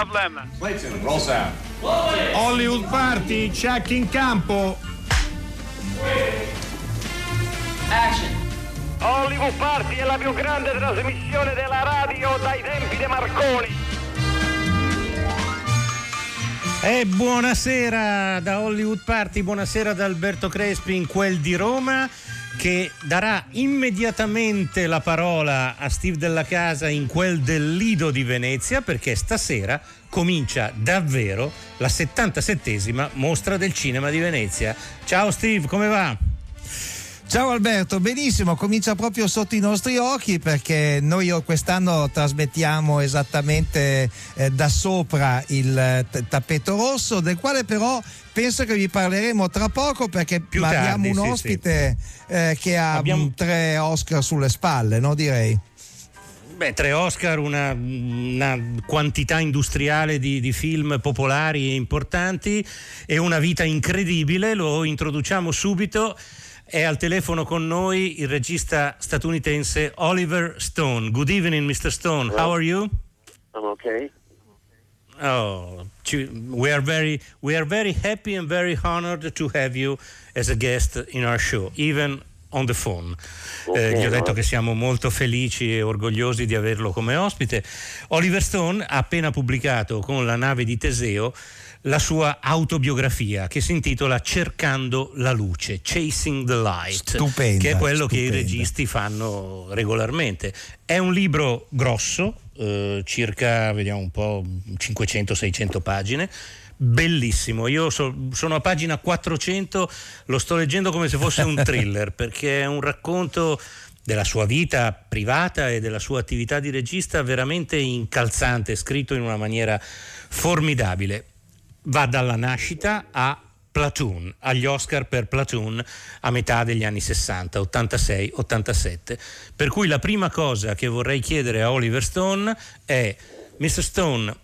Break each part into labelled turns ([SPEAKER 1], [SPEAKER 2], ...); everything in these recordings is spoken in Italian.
[SPEAKER 1] Problem.
[SPEAKER 2] Clayton, roll sound.
[SPEAKER 3] Hollywood Party, check in campo.
[SPEAKER 4] Action.
[SPEAKER 1] Hollywood Party è la più grande trasmissione della radio dai tempi di Marconi.
[SPEAKER 5] E buonasera da Hollywood Party, buonasera da Alberto Crespi in quel di Roma che darà immediatamente la parola a Steve Della Casa in quel del Lido di Venezia perché stasera comincia davvero la 77esima mostra del cinema di Venezia. Ciao Steve, come va?
[SPEAKER 6] Ciao Alberto, benissimo, comincia proprio sotto i nostri occhi perché noi quest'anno trasmettiamo esattamente eh, da sopra il t- tappeto rosso, del quale però penso che vi parleremo tra poco perché
[SPEAKER 5] Più
[SPEAKER 6] abbiamo
[SPEAKER 5] tardi,
[SPEAKER 6] un
[SPEAKER 5] sì,
[SPEAKER 6] ospite eh, che ha
[SPEAKER 5] Abbiamo-
[SPEAKER 6] tre Oscar sulle spalle, no direi?
[SPEAKER 5] Beh, tre Oscar, una, una quantità industriale di, di film popolari e importanti e una vita incredibile, lo introduciamo subito. È al telefono con noi il regista statunitense Oliver Stone. Good evening, Mr. Stone. How are you?
[SPEAKER 7] I'm okay.
[SPEAKER 5] Oh, we are very we are very happy and very honored to have you as a guest in our show, even on the phone. Eh, gli ho detto che siamo molto felici e orgogliosi di averlo come ospite. Oliver Stone ha appena pubblicato con la nave di Teseo la sua autobiografia che si intitola Cercando la luce, Chasing the Light,
[SPEAKER 6] Stupenda,
[SPEAKER 5] che è quello che i
[SPEAKER 6] stupenda.
[SPEAKER 5] registi fanno regolarmente. È un libro grosso, eh, circa, vediamo un po', 500-600 pagine. Bellissimo, io so- sono a pagina 400, lo sto leggendo come se fosse un thriller perché è un racconto della sua vita privata e della sua attività di regista veramente incalzante, scritto in una maniera formidabile. Va dalla nascita a Platoon, agli Oscar per Platoon a metà degli anni 60, 86, 87. Per cui la prima cosa che vorrei chiedere a Oliver Stone è Mr. Stone,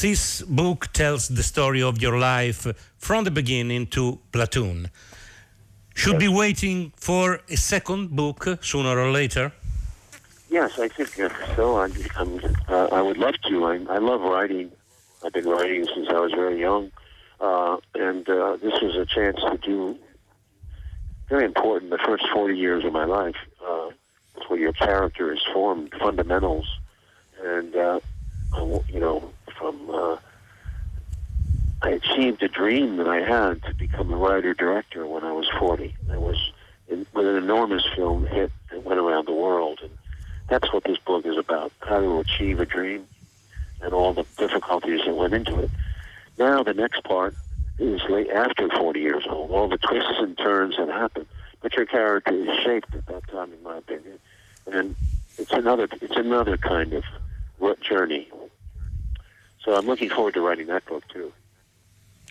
[SPEAKER 5] this book tells the story of your life from the beginning to Platoon. Should be waiting for a second book sooner or later?
[SPEAKER 7] Yes, I think so. I'm, I'm, uh, I would love to. I, I love writing. I've been writing since I was very young, uh, and uh, this was a chance to do very important. The first forty years of my life, uh, where your character is formed, fundamentals, and uh, you know from. Uh, I achieved a dream that I had to become a writer director when I was 40. I was in, with an enormous film hit that went around the world, and that's what this book is about: how to achieve a dream and all the difficulties that went into it. Now the next part is late after 40 years old. All the twists and turns that happen, but your character is shaped at that time, in my opinion, and it's another it's another kind of journey. So I'm looking forward to writing that book too.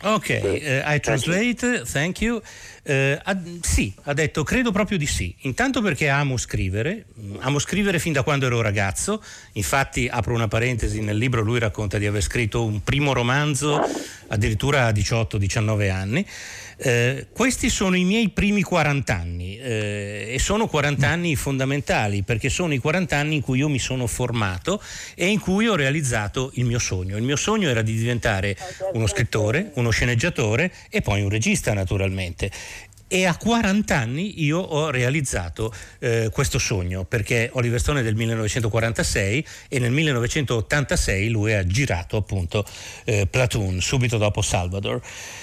[SPEAKER 5] Ok, eh, I translate, thank you. Eh, ha- sì, ha detto credo proprio di sì. Intanto perché amo scrivere, mm, amo scrivere fin da quando ero ragazzo. Infatti, apro una parentesi, nel libro lui racconta di aver scritto un primo romanzo addirittura a 18-19 anni. Eh, questi sono i miei primi 40 anni eh, e sono 40 anni fondamentali perché sono i 40 anni in cui io mi sono formato e in cui ho realizzato il mio sogno. Il mio sogno era di diventare uno scrittore, uno sceneggiatore e poi un regista naturalmente. E a 40 anni io ho realizzato eh, questo sogno perché Oliver Stone è del 1946 e nel 1986 lui ha girato appunto eh, Platoon subito dopo Salvador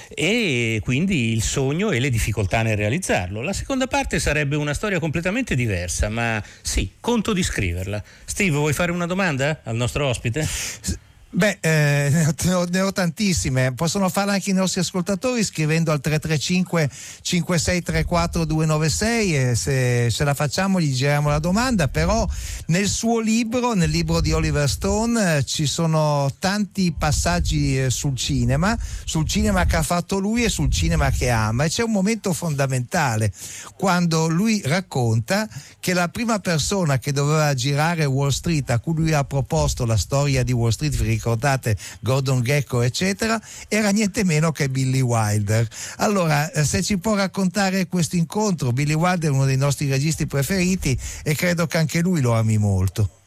[SPEAKER 5] e quindi il sogno e le difficoltà nel realizzarlo. La seconda parte sarebbe una storia completamente diversa, ma sì, conto di scriverla. Steve, vuoi fare una domanda al nostro ospite?
[SPEAKER 6] Beh, eh, ne, ho, ne ho- tantissime, possono farle anche i nostri ascoltatori scrivendo al 335 5634 296 e se, se la facciamo gli giriamo la domanda, però nel suo libro, nel libro di Oliver Stone, eh, ci sono tanti passaggi eh, sul cinema, sul cinema che ha fatto lui e sul cinema che ama. E c'è un momento fondamentale quando lui racconta che la prima persona che doveva girare Wall Street, a cui lui ha proposto la storia di Wall Street, vi ricordate Gordon Gecko, eccetera, era niente meno che Billy Wilder. Allora, eh, se ci può raccontare questo incontro, Billy Wilder è uno dei nostri registi preferiti e credo che anche lui lo ami molto.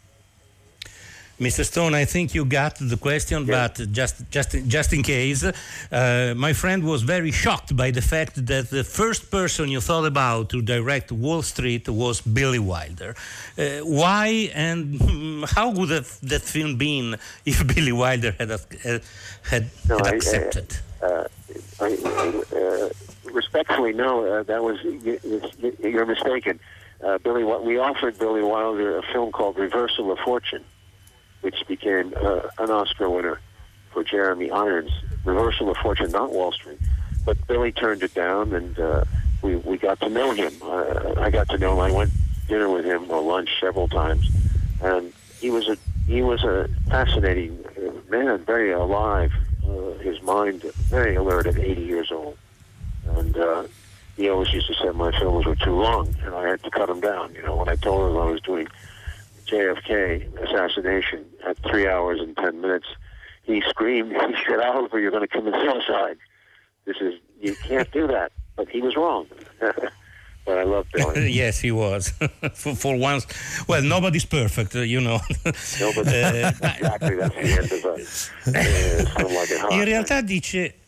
[SPEAKER 5] Mr. Stone, I think you got the question,
[SPEAKER 7] Yeah.
[SPEAKER 5] but just just just in case, uh, my friend was very shocked by the fact that the first person you thought about to direct Wall Street was Billy Wilder. Uh, why and how would have that film been if Billy Wilder had uh, had,
[SPEAKER 7] No,
[SPEAKER 5] had
[SPEAKER 7] I- I-
[SPEAKER 5] accepted?
[SPEAKER 7] uh, I, uh, respectfully, no, uh, that was you, you- you're mistaken. Uh, Billy, what we offered Billy Wilder a film called Reversal of Fortune, which became uh, an Oscar winner for Jeremy Irons. Reversal of Fortune, not Wall Street, but Billy turned it down, and uh, we we got to know him. Uh, I got to know him. I went dinner with him or lunch several times, and he was a he was a fascinating uh, man, very alive. Uh, his mind very alert at 80 years old, and uh, he always used to say my films were too long, and I had to cut them down. You know, when I told him I was doing JFK assassination at three hours and ten minutes, he screamed. He said, "Oliver, you're going to commit suicide. This is you can't do that." But he was wrong. but I love Billy.
[SPEAKER 5] yes, he was. for, for once, well, nobody's perfect, uh, you know. Eh,
[SPEAKER 7] exactly that's the end of a uh, like.
[SPEAKER 5] In realtà dice.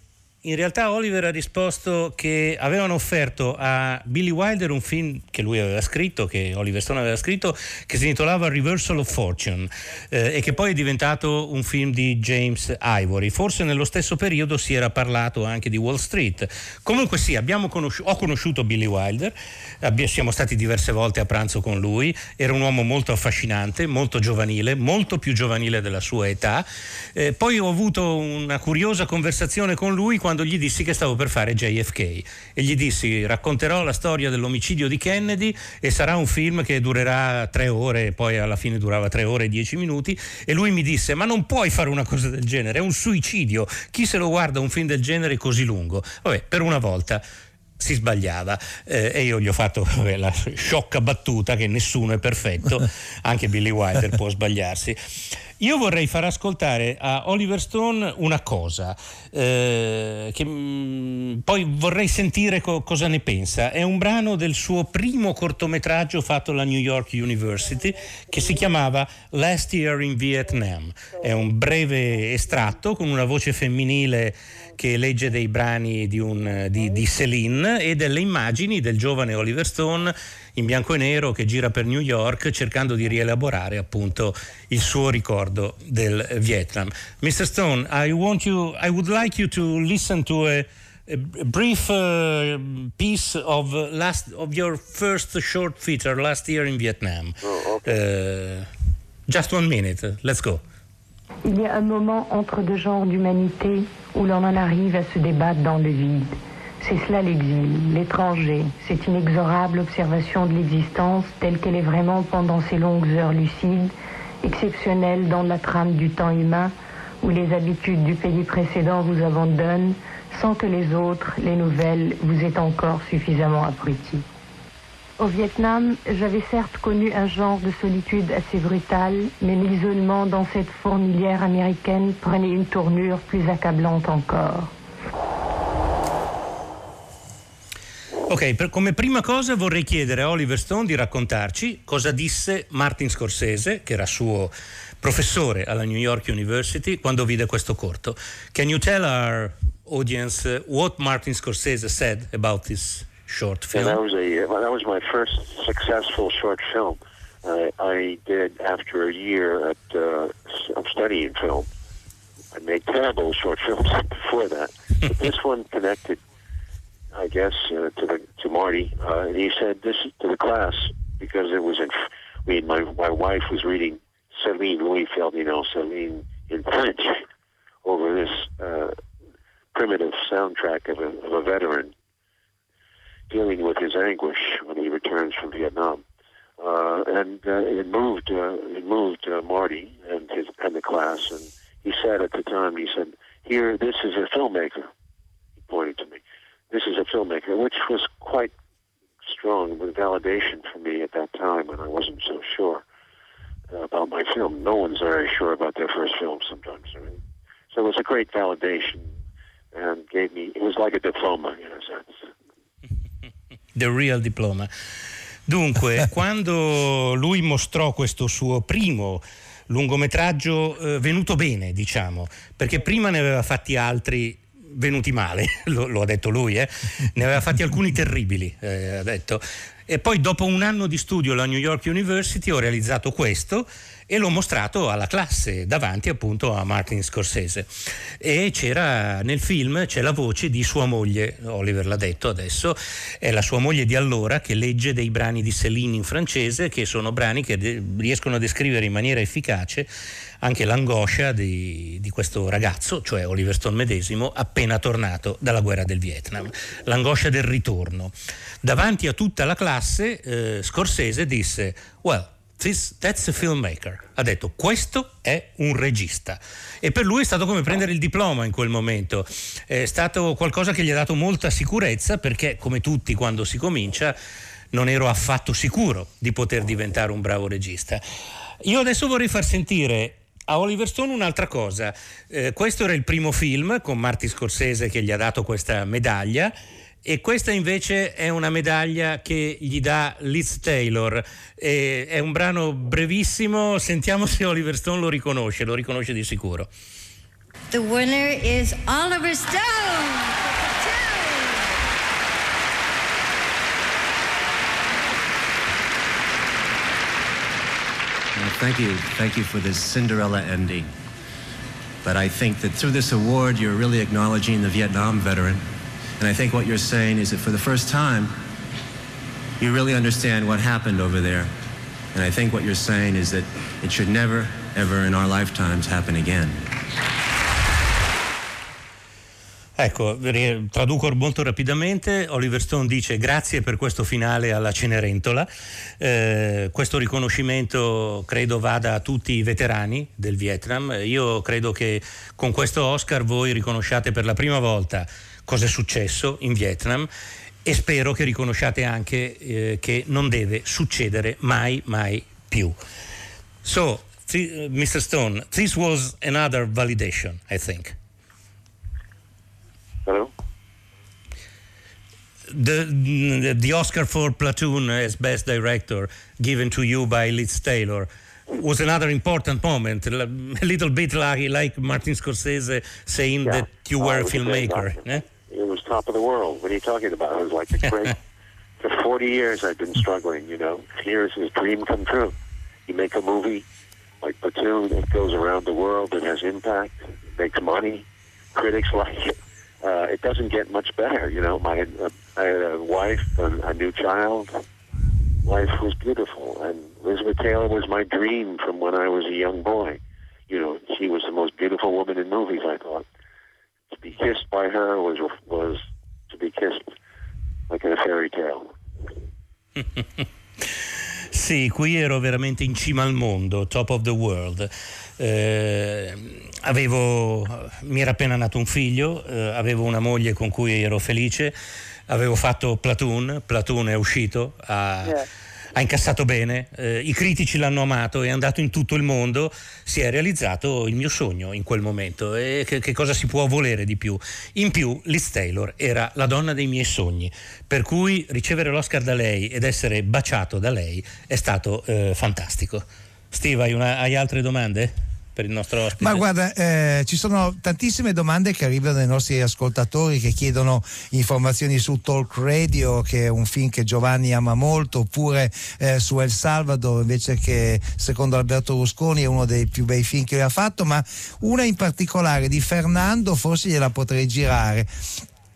[SPEAKER 5] In realtà Oliver ha risposto che avevano offerto a Billy Wilder un film che lui aveva scritto, che Oliver Stone aveva scritto, che si intitolava Reversal of Fortune eh, e che poi è diventato un film di James Ivory. Forse nello stesso periodo si era parlato anche di Wall Street. Comunque sì, conosci- ho conosciuto Billy Wilder, abbia- siamo stati diverse volte a pranzo con lui, era un uomo molto affascinante, molto giovanile, molto più giovanile della sua età. Eh, poi ho avuto una curiosa conversazione con lui quando gli dissi che stavo per fare JFK e gli dissi racconterò la storia dell'omicidio di Kennedy e sarà un film che durerà tre ore, poi alla fine durava tre ore e dieci minuti e lui mi disse ma non puoi fare una cosa del genere, è un suicidio, chi se lo guarda un film del genere così lungo? Vabbè, per una volta si sbagliava eh, e io gli ho fatto vabbè, la sciocca battuta che nessuno è perfetto, anche Billy Wilder può sbagliarsi. Io vorrei far ascoltare a Oliver Stone una cosa, eh, che mm, poi vorrei sentire co- cosa ne pensa. È un brano del suo primo cortometraggio fatto alla New York University che si chiamava Last Year in Vietnam. È un breve estratto con una voce femminile che legge dei brani di, un, di, di Céline e delle immagini del giovane Oliver Stone in bianco e nero che gira per New York cercando di rielaborare appunto il suo ricordo del Vietnam. Mr. Stone, I want you I would like you to listen to a a brief uh, piece of last of your first short feature last year in Vietnam.
[SPEAKER 7] Oh,
[SPEAKER 5] Uh, just one minute. Let's go.
[SPEAKER 2] Il y a un moment entre deux genres d'humanité où l'on en arrive à se débattre dans le vide. C'est cela l'exil, l'étranger, cette inexorable observation de l'existence telle qu'elle est vraiment pendant ces longues heures lucides, exceptionnelle dans la trame du temps humain où les habitudes du pays précédent vous abandonnent sans que les autres, les nouvelles, vous aient encore suffisamment abrutis. Au Vietnam, j'avais certes connu un genre de solitude assez brutale, mais l'isolement dans cette fourmilière américaine prenait une tournure plus accablante encore.
[SPEAKER 5] Ok, per- come prima cosa vorrei chiedere a Oliver Stone di raccontarci cosa disse Martin Scorsese, che era suo professore alla New York University, quando vide questo corto. Can you tell our audience what Martin Scorsese said about this short
[SPEAKER 7] Yeah, that
[SPEAKER 5] film?
[SPEAKER 7] was a well, that was my first successful short film. I I did after a year at uh, of studying film. I made terrible short films before that, but this one connected, I guess, uh, to the to Marty. Uh, and he said this to the class because it was in. We my my wife was reading Celine Louis Ferdinand Celine in French over this uh, primitive soundtrack of a, of a veteran dealing with his anguish when he returns from Vietnam. Uh, and uh, it moved uh, it moved uh, Marty and his and the class. And he said at the time, he said, "Here, this is a filmmaker." He pointed to me. This is a filmmaker, which was quite strong with validation for me at that time when I wasn't so sure about my film. No one's very sure about their first film sometimes. I mean, so it was a great validation and gave me. It was like a diploma in a sense.
[SPEAKER 5] The Real Diploma. Dunque, quando lui mostrò questo suo primo lungometraggio eh, venuto bene, diciamo, perché prima ne aveva fatti altri venuti male, lo, lo ha detto lui, eh? ne aveva fatti alcuni terribili, eh, ha detto. E poi dopo un anno di studio alla New York University ho realizzato questo e l'ho mostrato alla classe davanti appunto a Martin Scorsese. E c'era nel film c'è la voce di sua moglie, Oliver l'ha detto adesso, è la sua moglie di allora che legge dei brani di Céline in francese che sono brani che de- riescono a descrivere in maniera efficace anche l'angoscia di, di, questo ragazzo, cioè Oliver Stone medesimo, appena tornato dalla guerra del Vietnam, l'angoscia del ritorno. Davanti a tutta la classe, eh, Scorsese disse: Well, This, that's a filmmaker. Ha detto questo è un regista. E per lui è stato come prendere il diploma in quel momento. È stato qualcosa che gli ha dato molta sicurezza perché, come tutti quando si comincia, non ero affatto sicuro di poter diventare un bravo regista. Io adesso vorrei far sentire a Oliver Stone un'altra cosa. Eh, questo era il primo film con Marty Scorsese che gli ha dato questa medaglia e questa invece è una medaglia che gli dà Liz Taylor. E è un brano brevissimo, sentiamo se Oliver Stone lo riconosce, lo riconosce di sicuro.
[SPEAKER 8] The winner is Oliver Stone.
[SPEAKER 9] Thank you. Thank you for this Cinderella ending. But I think that through this award, you're really acknowledging the Vietnam veteran. And I think what you're saying is that for the first time, you really understand what happened over there. And I think what you're saying is that it should never, ever in our lifetimes happen again.
[SPEAKER 5] Ecco, traduco molto rapidamente. Oliver Stone dice grazie per questo finale alla Cenerentola. Eh, questo riconoscimento credo vada a tutti i veterani del Vietnam. Io credo che con questo Oscar voi riconosciate per la prima volta cosa è successo in Vietnam e spero che riconosciate anche eh, che non deve succedere mai, mai più. So, th- Mr. Stone, this was another validation, I think.
[SPEAKER 7] Hello?
[SPEAKER 5] The, the Oscar for Platoon as Best Director given to you by Liz Taylor was another important moment, a little bit like, like Martin Scorsese saying yeah. that you were a filmmaker. Eh?
[SPEAKER 7] it was top of the world. What are you talking about? It was like a great. for 40 years, I've been struggling. You know, here's his dream come true. You make a movie like Platoon, it goes around the world, it has impact, it makes money, critics like it. Uh, it doesn't get much better. You know, my uh, I had a wife, and a new child. Life was beautiful, and Elizabeth Taylor was my dream from when I was a young boy. You know, she was the most beautiful woman in movies. I thought to be kissed by her was was to be kissed like in a fairy tale.
[SPEAKER 5] sì, qui ero veramente in cima al mondo, top of the world. Eh, avevo, mi era appena nato un figlio, eh, avevo una moglie con cui ero felice, avevo fatto Platoon, Platoon è uscito a... Yeah ha incassato bene, eh, i critici l'hanno amato, è andato in tutto il mondo, si è realizzato il mio sogno in quel momento e che, che cosa si può volere di più? In più Liz Taylor era la donna dei miei sogni, per cui ricevere l'Oscar da lei ed essere baciato da lei è stato eh, fantastico. Steve, hai, una, hai altre domande? per il nostro ospite?
[SPEAKER 6] Ma guarda, eh, ci sono tantissime domande che arrivano dai nostri ascoltatori che chiedono informazioni su Talk Radio, che è un film che Giovanni ama molto, oppure eh, su El Salvador, invece che secondo Alberto Rusconi è uno dei più bei film che lui ha fatto, ma una in particolare di Fernando, forse gliela potrei girare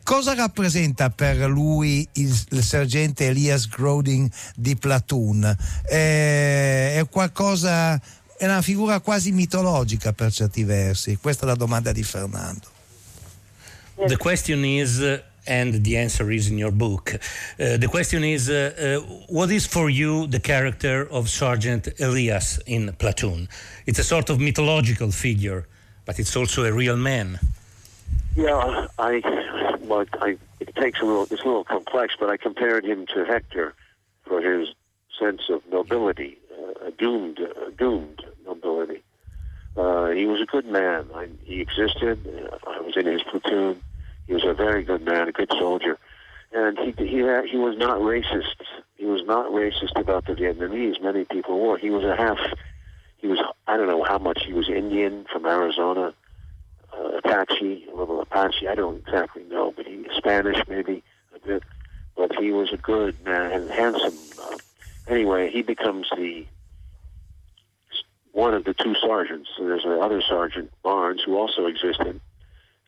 [SPEAKER 6] cosa rappresenta per lui il, il, sergente Elias Groding di Platoon? Eh, è qualcosa è una figura quasi mitologica per certi versi. Questa è la domanda di Fernando.
[SPEAKER 5] The question is and the answer is in your book. Uh, the question is uh, uh, what is for you the character of Sergeant Elias in Platoon? It's a sort of mythological figure, but it's also a real man.
[SPEAKER 7] Yeah, I, well, I, it takes a little, it's a little complex, but I compared him to Hector for his sense of nobility, uh, doomed, uh, doomed nobility. Uh, he was a good man. I, he existed. I was in his platoon. He was a very good man, a good soldier, and he he had, he was not racist. He was not racist about the Vietnamese. Many people were. He was a half. He was I don't know how much he was Indian from Arizona, uh, Apache, a little Apache. I don't exactly Spanish maybe a bit. But he was a good man and handsome. Uh, anyway, he becomes the one of the two sergeants. So there's another sergeant Barnes who also existed,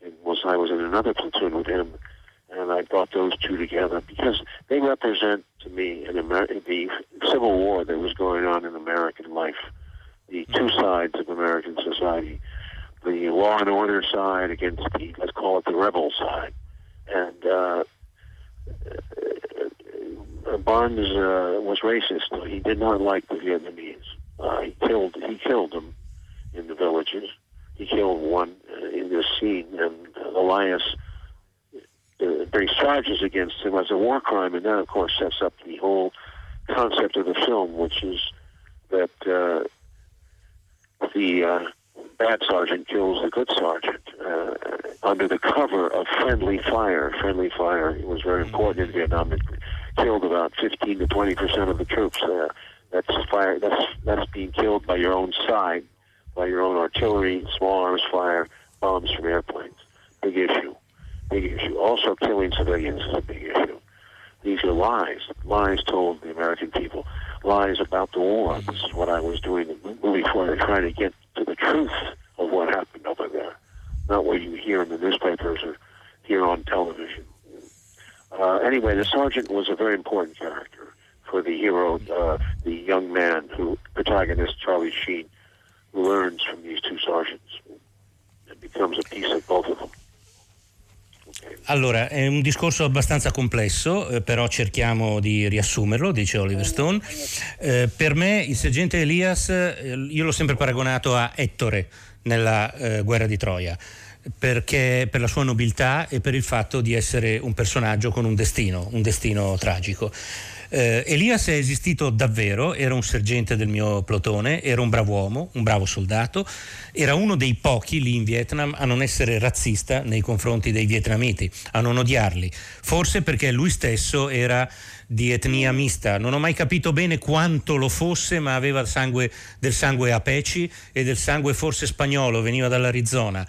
[SPEAKER 7] and was I was in another platoon with him, and I brought those two together because they represent to me an Amer- the civil war that was going on in American life, the two sides of American society, the law and order side against the let's call it the rebel side. Uh, uh, Barnes uh, was racist. He did not like the Vietnamese. Uh, he killed he killed them in the villages. He killed one uh, in this scene, and Elias uh, brings charges against him as a war crime, and that, of course, sets up the whole concept of the film, which is that the bad sergeant kills the good sergeant under the cover of friendly fire. Friendly fire was very important in Vietnam. It killed about 15 to 20 percent of the troops. Uh, that's fire. That's that's being killed by your own side, by your own artillery, small arms fire, bombs from airplanes. Big issue. Big issue. Also, killing civilians is a big issue. These are lies. Lies told the American people. Lies about the war. This is what I was doing in the movie for. They're trying to get hear in the newspapers or hear on television. Uh, anyway, the sergeant was a very important character for the hero, uh, the young man who protagonist Charlie Sheen, learns from these two sergeants and becomes a piece of both of them.
[SPEAKER 5] Allora, è un discorso abbastanza complesso, eh, però cerchiamo di riassumerlo, dice Oliver Stone. Eh, per me il sergente Elias, eh, io l'ho sempre paragonato a Ettore nella eh, guerra di Troia. Perché per la sua nobiltà e per il fatto di essere un personaggio con un destino, un destino tragico. Eh, Elias è esistito davvero, era un sergente del mio plotone, era un bravo uomo, un bravo soldato, era uno dei pochi lì in Vietnam a non essere razzista nei confronti dei vietnamiti, a non odiarli, forse perché lui stesso era di etnia mista. Non ho mai capito bene quanto lo fosse, ma aveva sangue, del sangue apeci e del sangue forse spagnolo, veniva dall'Arizona.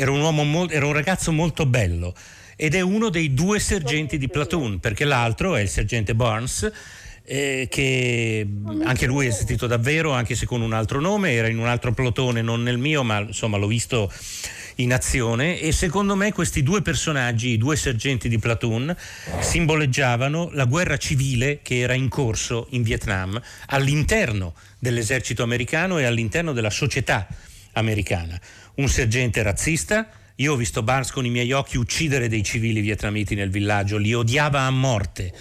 [SPEAKER 5] Era un, uomo, era un ragazzo molto bello ed è uno dei due sergenti di platoon, perché l'altro è il sergente Barnes. Eh, che anche lui è esistito davvero, anche se con un altro nome, era in un altro plotone, non nel mio, ma insomma l'ho visto in azione e secondo me questi due personaggi, i due sergenti di platoon, simboleggiavano la guerra civile che era in corso in Vietnam all'interno dell'esercito americano e all'interno della società americana. Un sergente razzista, io ho visto Barnes con i miei occhi uccidere dei civili vietnamiti nel villaggio, li odiava a morte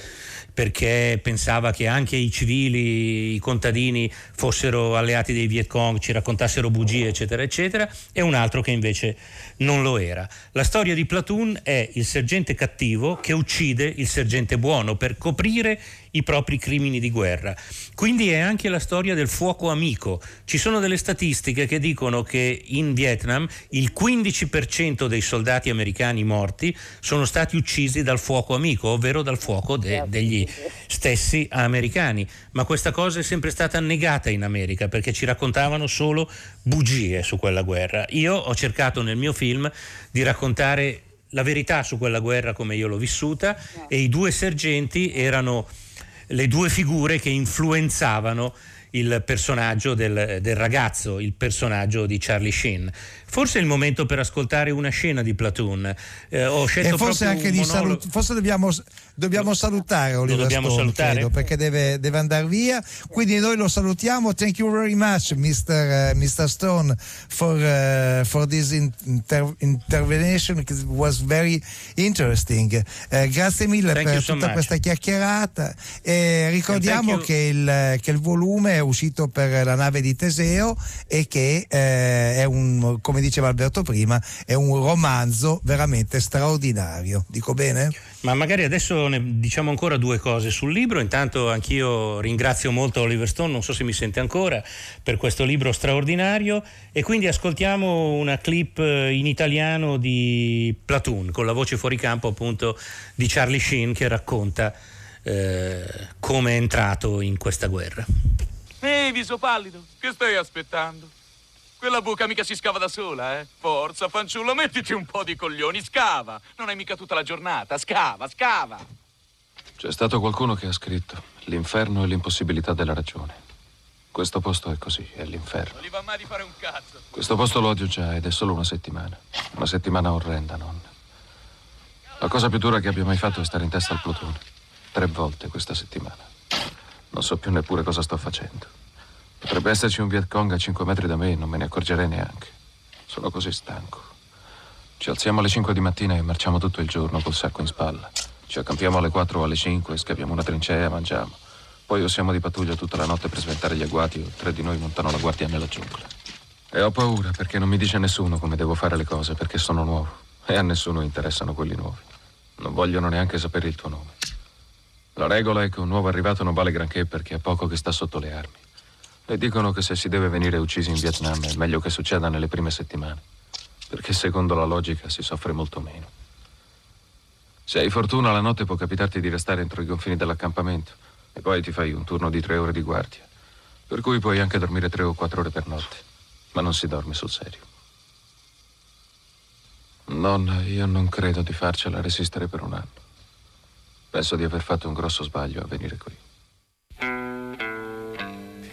[SPEAKER 5] perché pensava che anche i civili, i contadini fossero alleati dei Viet Cong, ci raccontassero bugie, eccetera, eccetera, e un altro che invece non lo era. La storia di Platoon è il sergente cattivo che uccide il sergente buono per coprire i propri crimini di guerra. Quindi è anche la storia del fuoco amico. Ci sono delle statistiche che dicono che in Vietnam il 15% dei soldati americani morti sono stati uccisi dal fuoco amico, ovvero dal fuoco de- degli stessi americani. Ma questa cosa è sempre stata negata in America perché ci raccontavano solo bugie su quella guerra. Io ho cercato nel mio film di raccontare la verità su quella guerra come io l'ho vissuta e i due sergenti erano le due figure che influenzavano il personaggio del, del, ragazzo, il personaggio di Charlie Sheen. Forse è il momento per ascoltare una scena di Platoon. Eh, ho scelto
[SPEAKER 6] e forse anche di salut- forse dobbiamo, dobbiamo salutare Oliver
[SPEAKER 5] dobbiamo
[SPEAKER 6] Stone,
[SPEAKER 5] salutare?
[SPEAKER 6] Credo, perché deve, deve, andare via. Quindi noi lo salutiamo. Thank you very much, Mr. Uh, Mr. Stone, for, uh, for this inter- intervention. It was very interesting. Uh, grazie mille
[SPEAKER 5] Thank
[SPEAKER 6] per
[SPEAKER 5] so
[SPEAKER 6] tutta
[SPEAKER 5] much.
[SPEAKER 6] questa chiacchierata. E ricordiamo che il, che il volume è uscito per la nave di Teseo e che eh, è un, come diceva Alberto prima, è un romanzo veramente straordinario. Dico bene?
[SPEAKER 5] Ma magari adesso ne diciamo ancora due cose sul libro. Intanto anch'io ringrazio molto Oliver Stone, non so se mi sente ancora, per questo libro straordinario e quindi ascoltiamo una clip in italiano di Platoon con la voce fuori campo appunto di Charlie Sheen che racconta eh, come è entrato in questa guerra.
[SPEAKER 10] Ehi, viso pallido, che stai aspettando? Quella buca mica si scava da sola, eh? Forza, fanciullo, mettiti un po' di coglioni, scava. Non hai mica tutta la giornata, scava, scava.
[SPEAKER 11] C'è stato qualcuno che ha scritto l'inferno e l'impossibilità della ragione. Questo posto è così, è l'inferno.
[SPEAKER 10] Non gli va mai di fare un cazzo.
[SPEAKER 11] Questo posto lo odio già ed è solo una settimana. Una settimana orrenda, nonna. La cosa più dura che abbia mai fatto è stare in testa al plotone. Tre volte questa settimana. Non so più neppure cosa sto facendo. Potrebbe esserci un Viet Cong a 5 metri da me e non me ne accorgerei neanche. Sono così stanco. Ci alziamo alle 5 di mattina e marciamo tutto il giorno col sacco in spalla. Ci accampiamo alle 4 o alle 5, scaviamo una trincea e mangiamo. Poi o di pattuglia tutta la notte per sventare gli agguati o tre di noi montano la guardia nella giungla. E ho paura perché non mi dice nessuno come devo fare le cose perché sono nuovo e a nessuno interessano quelli nuovi. Non vogliono neanche sapere il tuo nome. La regola è che un nuovo arrivato non vale granché perché è poco che sta sotto le armi. E dicono che se si deve venire uccisi in Vietnam è meglio che succeda nelle prime settimane, perché secondo la logica si soffre molto meno. Se hai fortuna la notte può capitarti di restare entro i confini dell'accampamento e poi ti fai un turno di tre ore di guardia, per cui puoi anche dormire tre o quattro ore per notte, ma non si dorme sul serio. Nonna, io non credo di farcela resistere per un anno. Penso di aver fatto un grosso sbaglio a venire qui.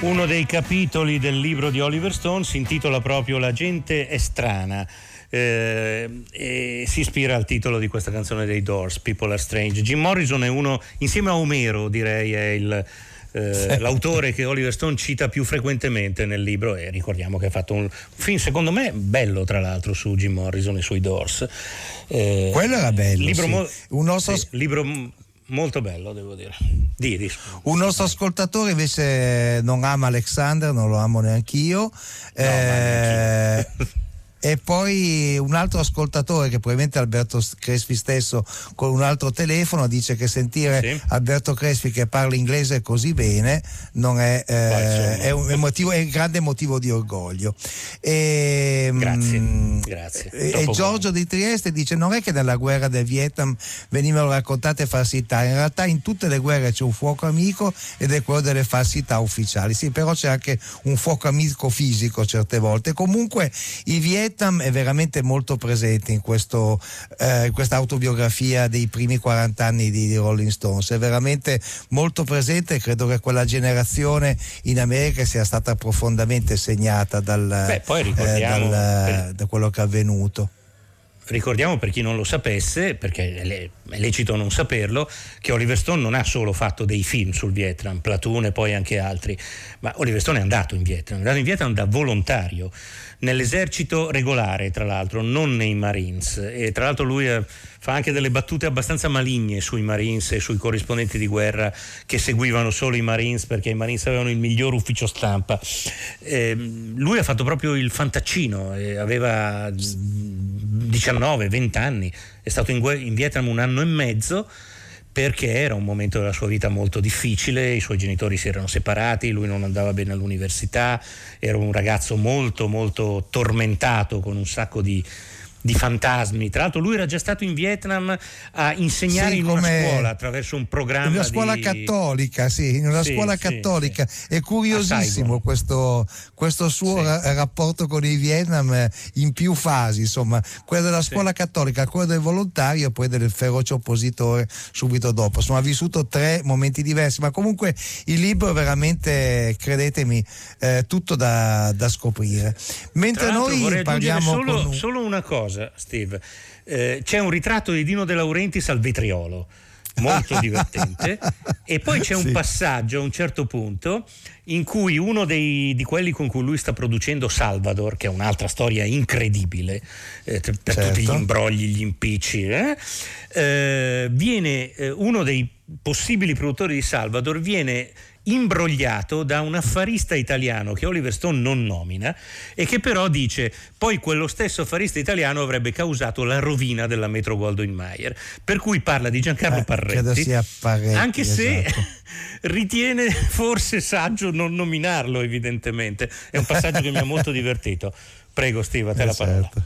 [SPEAKER 5] Uno dei capitoli del libro di Oliver Stone si intitola proprio La gente è strana. Eh, e si ispira al titolo di questa canzone dei Doors, People Are Strange. Jim Morrison è uno, insieme a Omero, direi, è il, eh, l'autore che Oliver Stone cita più frequentemente nel libro e ricordiamo che ha fatto un film secondo me bello tra l'altro su Jim Morrison e sui Doors.
[SPEAKER 6] Eh, Quello era bello.
[SPEAKER 5] Libro,
[SPEAKER 6] sì.
[SPEAKER 5] mo-
[SPEAKER 6] un nostro...
[SPEAKER 5] sì, libro molto bello, devo dire. Di.
[SPEAKER 6] Un nostro ascoltatore invece non ama Alexander, non lo amo neanch'io.
[SPEAKER 5] No,
[SPEAKER 6] eh, e poi un altro ascoltatore che probabilmente Alberto Crespi stesso con un altro telefono dice che sentire
[SPEAKER 5] Sì.
[SPEAKER 6] Alberto Crespi che parla inglese così bene non è, eh, è un, motivo, è un grande motivo di orgoglio. E,
[SPEAKER 5] Grazie,
[SPEAKER 6] mm,
[SPEAKER 5] grazie.
[SPEAKER 6] e Giorgio di Trieste dice non è che nella guerra del Vietnam venivano raccontate falsità in realtà in tutte le guerre c'è un fuoco amico ed è quello delle falsità ufficiali. Sì però c'è anche un fuoco amico fisico certe volte. Comunque il Vietnam è veramente molto presente in, questo, eh, in questa autobiografia dei primi 40 anni di, di Rolling Stones. È veramente molto presente e credo che quella generazione in America sia stata profondamente segnata dal,
[SPEAKER 5] Beh,
[SPEAKER 6] eh, dal-
[SPEAKER 5] per-
[SPEAKER 6] da quello che è avvenuto
[SPEAKER 5] Ricordiamo per chi non lo sapesse, perché è le- è lecito non saperlo, che Oliver Stone non ha solo fatto dei film sul Vietnam, Platoon e poi anche altri, ma Oliver Stone è andato in Vietnam, è andato in Vietnam da volontario, nell'esercito regolare tra l'altro, non nei Marines. E tra l'altro lui eh, fa anche delle battute abbastanza maligne sui Marines e sui corrispondenti di guerra che seguivano solo i Marines perché i Marines avevano il miglior ufficio stampa. Ehm, lui ha fatto proprio il fantaccino, eh, aveva 19-20 anni, è stato in, in Vietnam un anno e mezzo perché era un momento della sua vita molto difficile, i suoi genitori si erano separati, lui non andava bene all'università, era un ragazzo molto molto tormentato con un sacco di, di fantasmi. Tra l'altro lui era già stato in Vietnam a insegnare
[SPEAKER 6] Sì,
[SPEAKER 5] in una scuola attraverso un programma
[SPEAKER 6] In una scuola
[SPEAKER 5] di...
[SPEAKER 6] cattolica, sì, in una
[SPEAKER 5] Sì,
[SPEAKER 6] scuola
[SPEAKER 5] sì,
[SPEAKER 6] cattolica. È curiosissimo questo, questo suo ra- rapporto con il Vietnam in più fasi, insomma, quello della scuola cattolica, quello del volontario e poi del feroce oppositore subito dopo. Insomma, ha vissuto tre momenti diversi, ma comunque il libro è veramente, credetemi, eh, tutto da, da scoprire. Mentre noi parliamo
[SPEAKER 5] solo,
[SPEAKER 6] un-
[SPEAKER 5] solo una cosa, Steve. Eh, c'è un ritratto di Dino De Laurentiis al vetriolo, molto divertente, e poi c'è un
[SPEAKER 6] Sì.
[SPEAKER 5] passaggio a un certo punto in cui uno dei, di quelli con cui lui sta producendo Salvador, che è un'altra storia incredibile, eh, per
[SPEAKER 6] Certo.
[SPEAKER 5] tutti gli imbrogli, gli impicci, eh, eh, viene eh, uno dei possibili produttori di Salvador viene imbrogliato da un affarista italiano che Oliver Stone non nomina e che però dice poi quello stesso affarista italiano avrebbe causato la rovina della Metro Goldwyn Mayer per cui parla di Giancarlo
[SPEAKER 6] Eh,
[SPEAKER 5] Parretti
[SPEAKER 6] Parretti,
[SPEAKER 5] anche se
[SPEAKER 6] esatto.
[SPEAKER 5] ritiene forse saggio non nominarlo evidentemente è un passaggio che mi ha molto divertito prego Steve a te
[SPEAKER 6] Eh,
[SPEAKER 5] la parola
[SPEAKER 6] certo.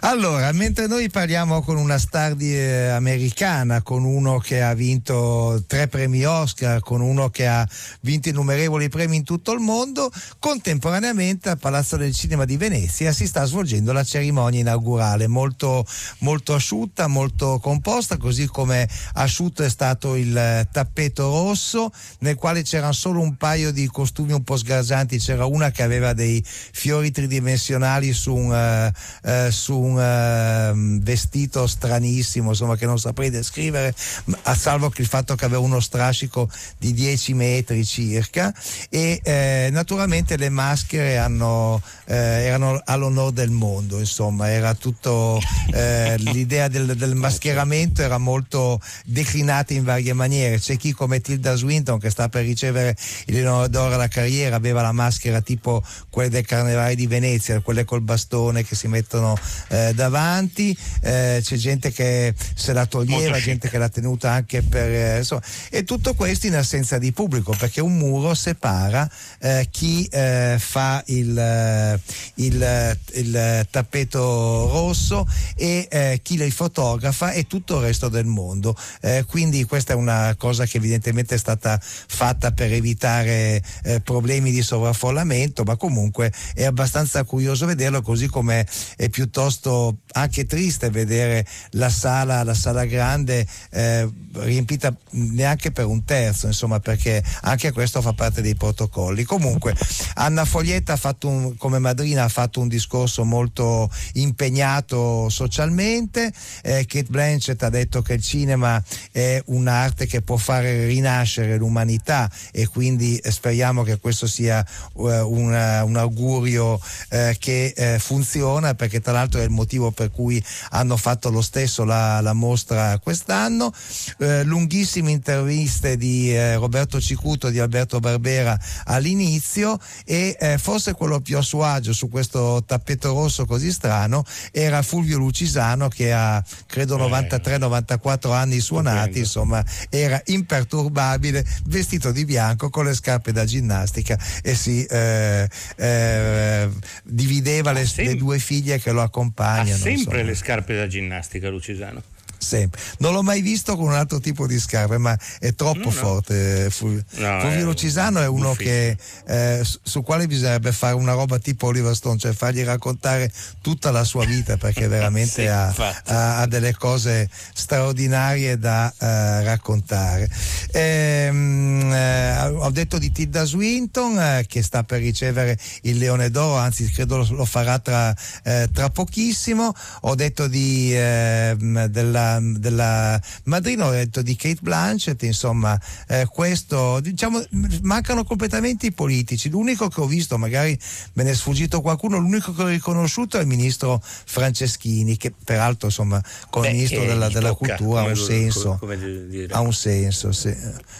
[SPEAKER 6] Allora, mentre noi parliamo con una star di, eh, americana, con uno che ha vinto tre premi Oscar, con uno che ha vinto innumerevoli premi in tutto il mondo, contemporaneamente al Palazzo del Cinema di Venezia si sta svolgendo la cerimonia inaugurale, molto, molto asciutta, molto composta, così come asciutto è stato il eh, tappeto rosso, nel quale c'erano solo un paio di costumi un po' sgargianti, c'era una che aveva dei fiori tridimensionali su un, eh, eh, su un ehm, vestito stranissimo, insomma, che non saprei descrivere, a salvo che il fatto che aveva uno strascico di 10 metri circa e eh, naturalmente le maschere hanno, eh, erano all'onore del mondo, insomma, era tutto eh, l'idea del, del mascheramento era molto declinata in varie maniere. C'è chi come Tilda Swinton che sta per ricevere il Leonore d'Oro alla carriera aveva la maschera tipo quelle del Carnevale di Venezia, quelle col bastone che si mettono eh, davanti, eh, c'è gente che se la toglieva, gente che l'ha tenuta anche per... eh, insomma, e tutto questo in assenza di pubblico perché un muro separa eh, chi eh, fa il, eh, il, eh, il tappeto rosso e eh, chi li fotografa e tutto il resto del mondo. Eh, quindi questa è una cosa che evidentemente è stata fatta per evitare eh, problemi di sovraffollamento, ma comunque è abbastanza curioso vederlo, così come è piuttosto anche triste vedere la sala, la sala grande eh, riempita neanche per un terzo, insomma, perché anche questo fa parte dei protocolli. Comunque, Anna Foglietta un, come madrina ha fatto un discorso molto impegnato socialmente, eh, Kate Blanchett ha detto che il cinema è un'arte che può fare rinascere l'umanità e quindi eh, speriamo che questo sia eh, un, un augurio eh, che eh, funziona perché tra l'altro è il motivo per cui hanno fatto lo stesso la, la mostra quest'anno. Eh, lunghissime interviste di eh, Roberto Cicuto, di Alberto Barbera all'inizio e eh, forse quello più a suo agio su questo tappeto rosso così strano era Fulvio Lucisano che ha credo 93-94 anni suonati, insomma era imperturbabile, vestito di bianco con le scarpe da ginnastica e si eh, eh, divideva le,
[SPEAKER 5] sem-
[SPEAKER 6] le due figlie che lo
[SPEAKER 5] ha
[SPEAKER 6] accompagnano.
[SPEAKER 5] sempre
[SPEAKER 6] insomma.
[SPEAKER 5] le scarpe da ginnastica Lucisano
[SPEAKER 6] Sempre. Non l'ho mai visto con un altro tipo di scarpe, ma è troppo
[SPEAKER 5] No, no.
[SPEAKER 6] forte. Fulvio,
[SPEAKER 5] No,
[SPEAKER 6] Fulvio
[SPEAKER 5] è
[SPEAKER 6] Lucisano è uno che eh, su, su quale bisognerebbe fare una roba tipo Oliver Stone, cioè fargli raccontare tutta la sua vita perché veramente
[SPEAKER 5] Sì,
[SPEAKER 6] ha, ha- ha delle cose straordinarie da eh, raccontare. Ehm, eh, ho detto di Tilda Swinton eh, che sta per ricevere il Leone d'Oro, anzi credo lo, lo farà tra, eh, tra pochissimo. Ho detto di, ehm, della, della madrina, ho detto di Kate Blanchett, insomma eh, questo diciamo mancano completamente i politici. L'unico che ho visto, magari me ne è sfuggito qualcuno, l'unico che ho riconosciuto è il ministro Franceschini, che peraltro insomma come
[SPEAKER 5] Beh,
[SPEAKER 6] ministro
[SPEAKER 5] eh,
[SPEAKER 6] della, della
[SPEAKER 5] tocca,
[SPEAKER 6] cultura ha
[SPEAKER 5] come
[SPEAKER 6] un senso.
[SPEAKER 5] come dire.
[SPEAKER 6] Ha un senso, sì.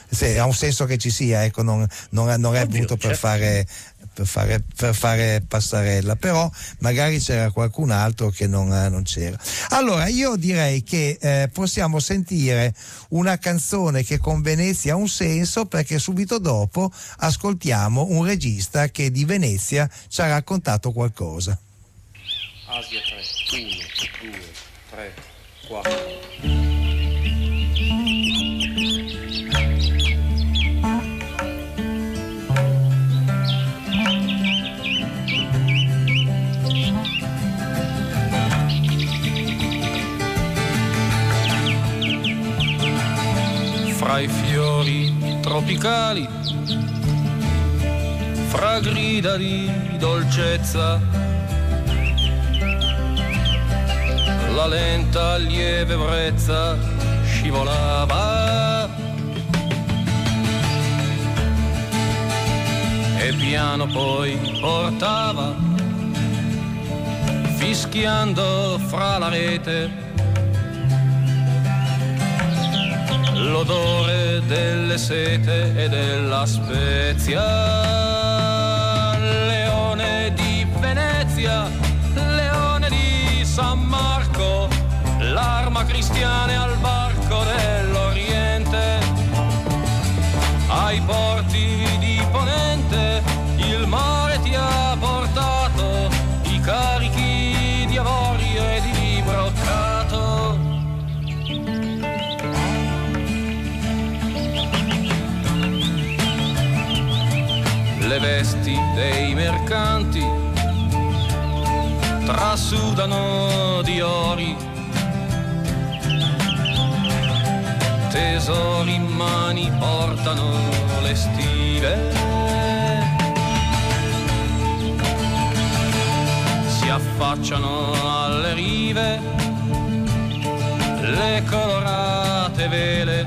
[SPEAKER 6] Sì, ha un senso che ci sia, ecco, non, non è- non è venuto per
[SPEAKER 5] certo.
[SPEAKER 6] fare per fare, per fare pastarella, però magari c'era qualcun altro che non, eh, non c'era. Allora io direi che eh, possiamo sentire una canzone che con Venezia ha un senso perché subito dopo ascoltiamo un regista che di Venezia ci ha raccontato qualcosa.
[SPEAKER 12] Asia 3,
[SPEAKER 13] 1, 2, 3, 4. Tropicali, fra grida di dolcezza, la lenta lieve brezza scivolava. E piano poi portava, fischiando fra la rete, l'odore delle sete e della spezia. Leone di Venezia, leone di San Marco, l'arma cristiana al varco dell'Oriente. Ai porti dei mercanti trasudano di ori, tesori in mani portano le stive. Si affacciano alle rive le colorate vele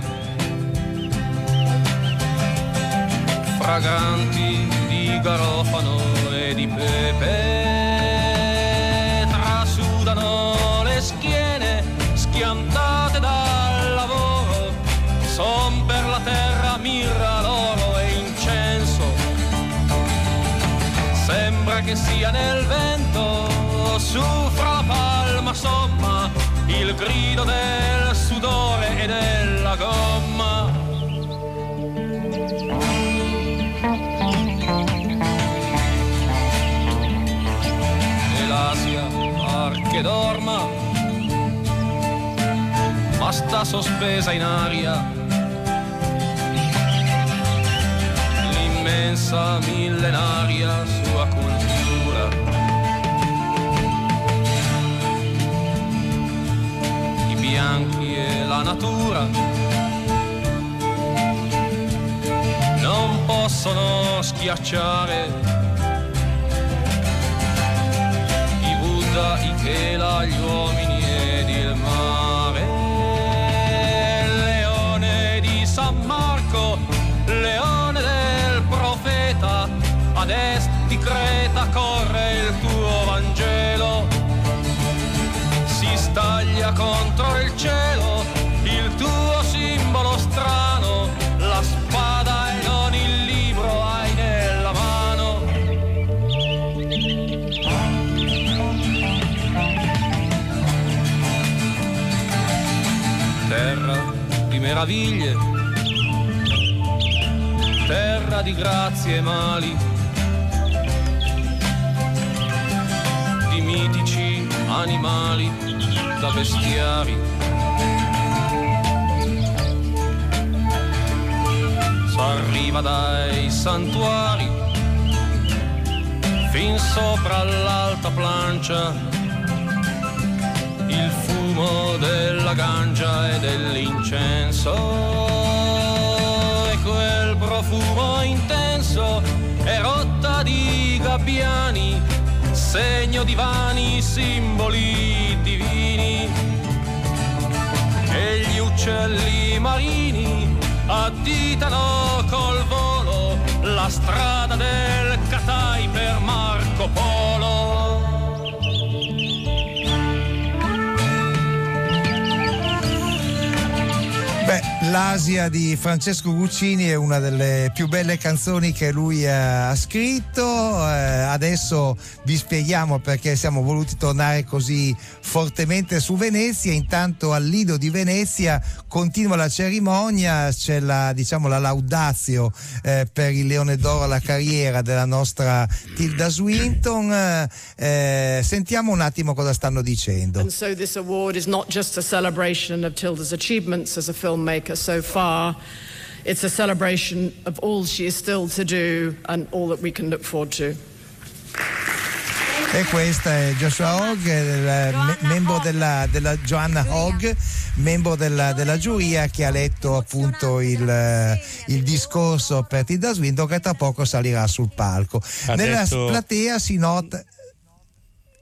[SPEAKER 13] fragranti garofano e di pepe. Trasudano le schiene schiantate dal lavoro. Son per la terra mirra l'oro e incenso. Sembra che sia nel vento su fra la palma somma il grido del sudore e della gomma che dorma, ma sta sospesa in aria. L'immensa millenaria sua cultura. I bianchi e la natura non possono schiacciare i Buddha, i Chela, gli uomini ed il mare. Leone di San Marco, leone del profeta, ad est di Creta corre il tuo meraviglie, terra di grazie e mali, di mitici animali da bestiari. S'arriva dai santuari fin sopra l'alta plancia il fumo della ganja e dell'incenso e quel profumo intenso è rotta di gabbiani, segno di vani simboli divini e gli uccelli marini additano col volo la strada del Catai per Marco Polo.
[SPEAKER 6] L'Asia di Francesco Guccini è una delle più belle canzoni che lui ha scritto. Eh, adesso vi spieghiamo perché siamo voluti tornare così fortemente su Venezia. Intanto al Lido di Venezia continua la cerimonia, c'è la, diciamo, la laudazio eh, per il Leone d'Oro alla carriera della nostra Tilda Swinton. Eh, sentiamo un attimo cosa stanno dicendo.
[SPEAKER 12] And so this award is not just a celebration of Tilda's achievements as a filmmaker so far. It's a celebration of all she is still to do and all that we can look forward to.
[SPEAKER 6] E questo è Joshua Hogg, membro della, della Joanna Hogg, membro della, della, giuria che ha letto appunto il, il discorso per Tilda Swinton che tra poco salirà sul palco.
[SPEAKER 5] Ha
[SPEAKER 6] Nella
[SPEAKER 5] detto-
[SPEAKER 6] platea si nota...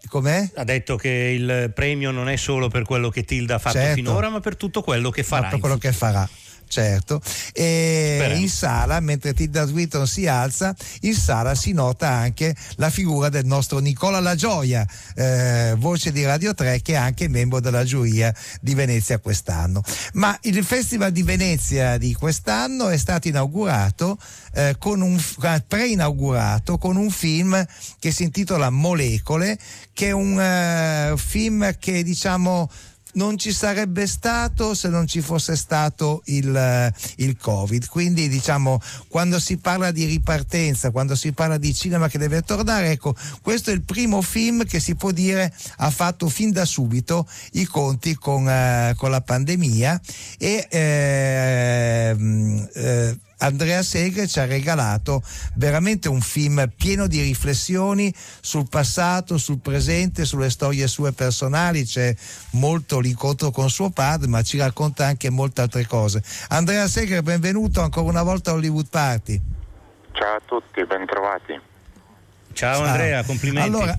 [SPEAKER 6] Com'è?
[SPEAKER 5] Ha detto che il premio non è solo per quello che Tilda ha fatto
[SPEAKER 6] Certo.
[SPEAKER 5] finora, ma per tutto quello che farà. in
[SPEAKER 6] quello che farà. Certo, e in sala, mentre Tilda Swinton si alza, in sala si nota anche la figura del nostro Nicola La Gioia, eh, voce di Radio 3, che è anche membro della giuria di Venezia quest'anno. Ma il Festival di Venezia di quest'anno è stato inaugurato eh, con un eh, preinaugurato con un film che si intitola Molecole, che è un eh, film che diciamo non ci sarebbe stato se non ci fosse stato il, eh, il Covid. Quindi diciamo quando si parla di ripartenza, quando si parla di cinema che deve tornare, ecco, questo è il primo film che si può dire ha fatto fin da subito i conti con, eh, con la pandemia e ehm, eh, Andrea Segre ci ha regalato veramente un film pieno di riflessioni sul passato, sul presente, sulle storie sue personali, c'è molto l'incontro con suo padre, ma ci racconta anche molte altre cose. Andrea Segre, benvenuto ancora una volta a Hollywood Party.
[SPEAKER 14] Ciao a tutti, bentrovati.
[SPEAKER 5] Ciao Andrea, complimenti.
[SPEAKER 6] Allora,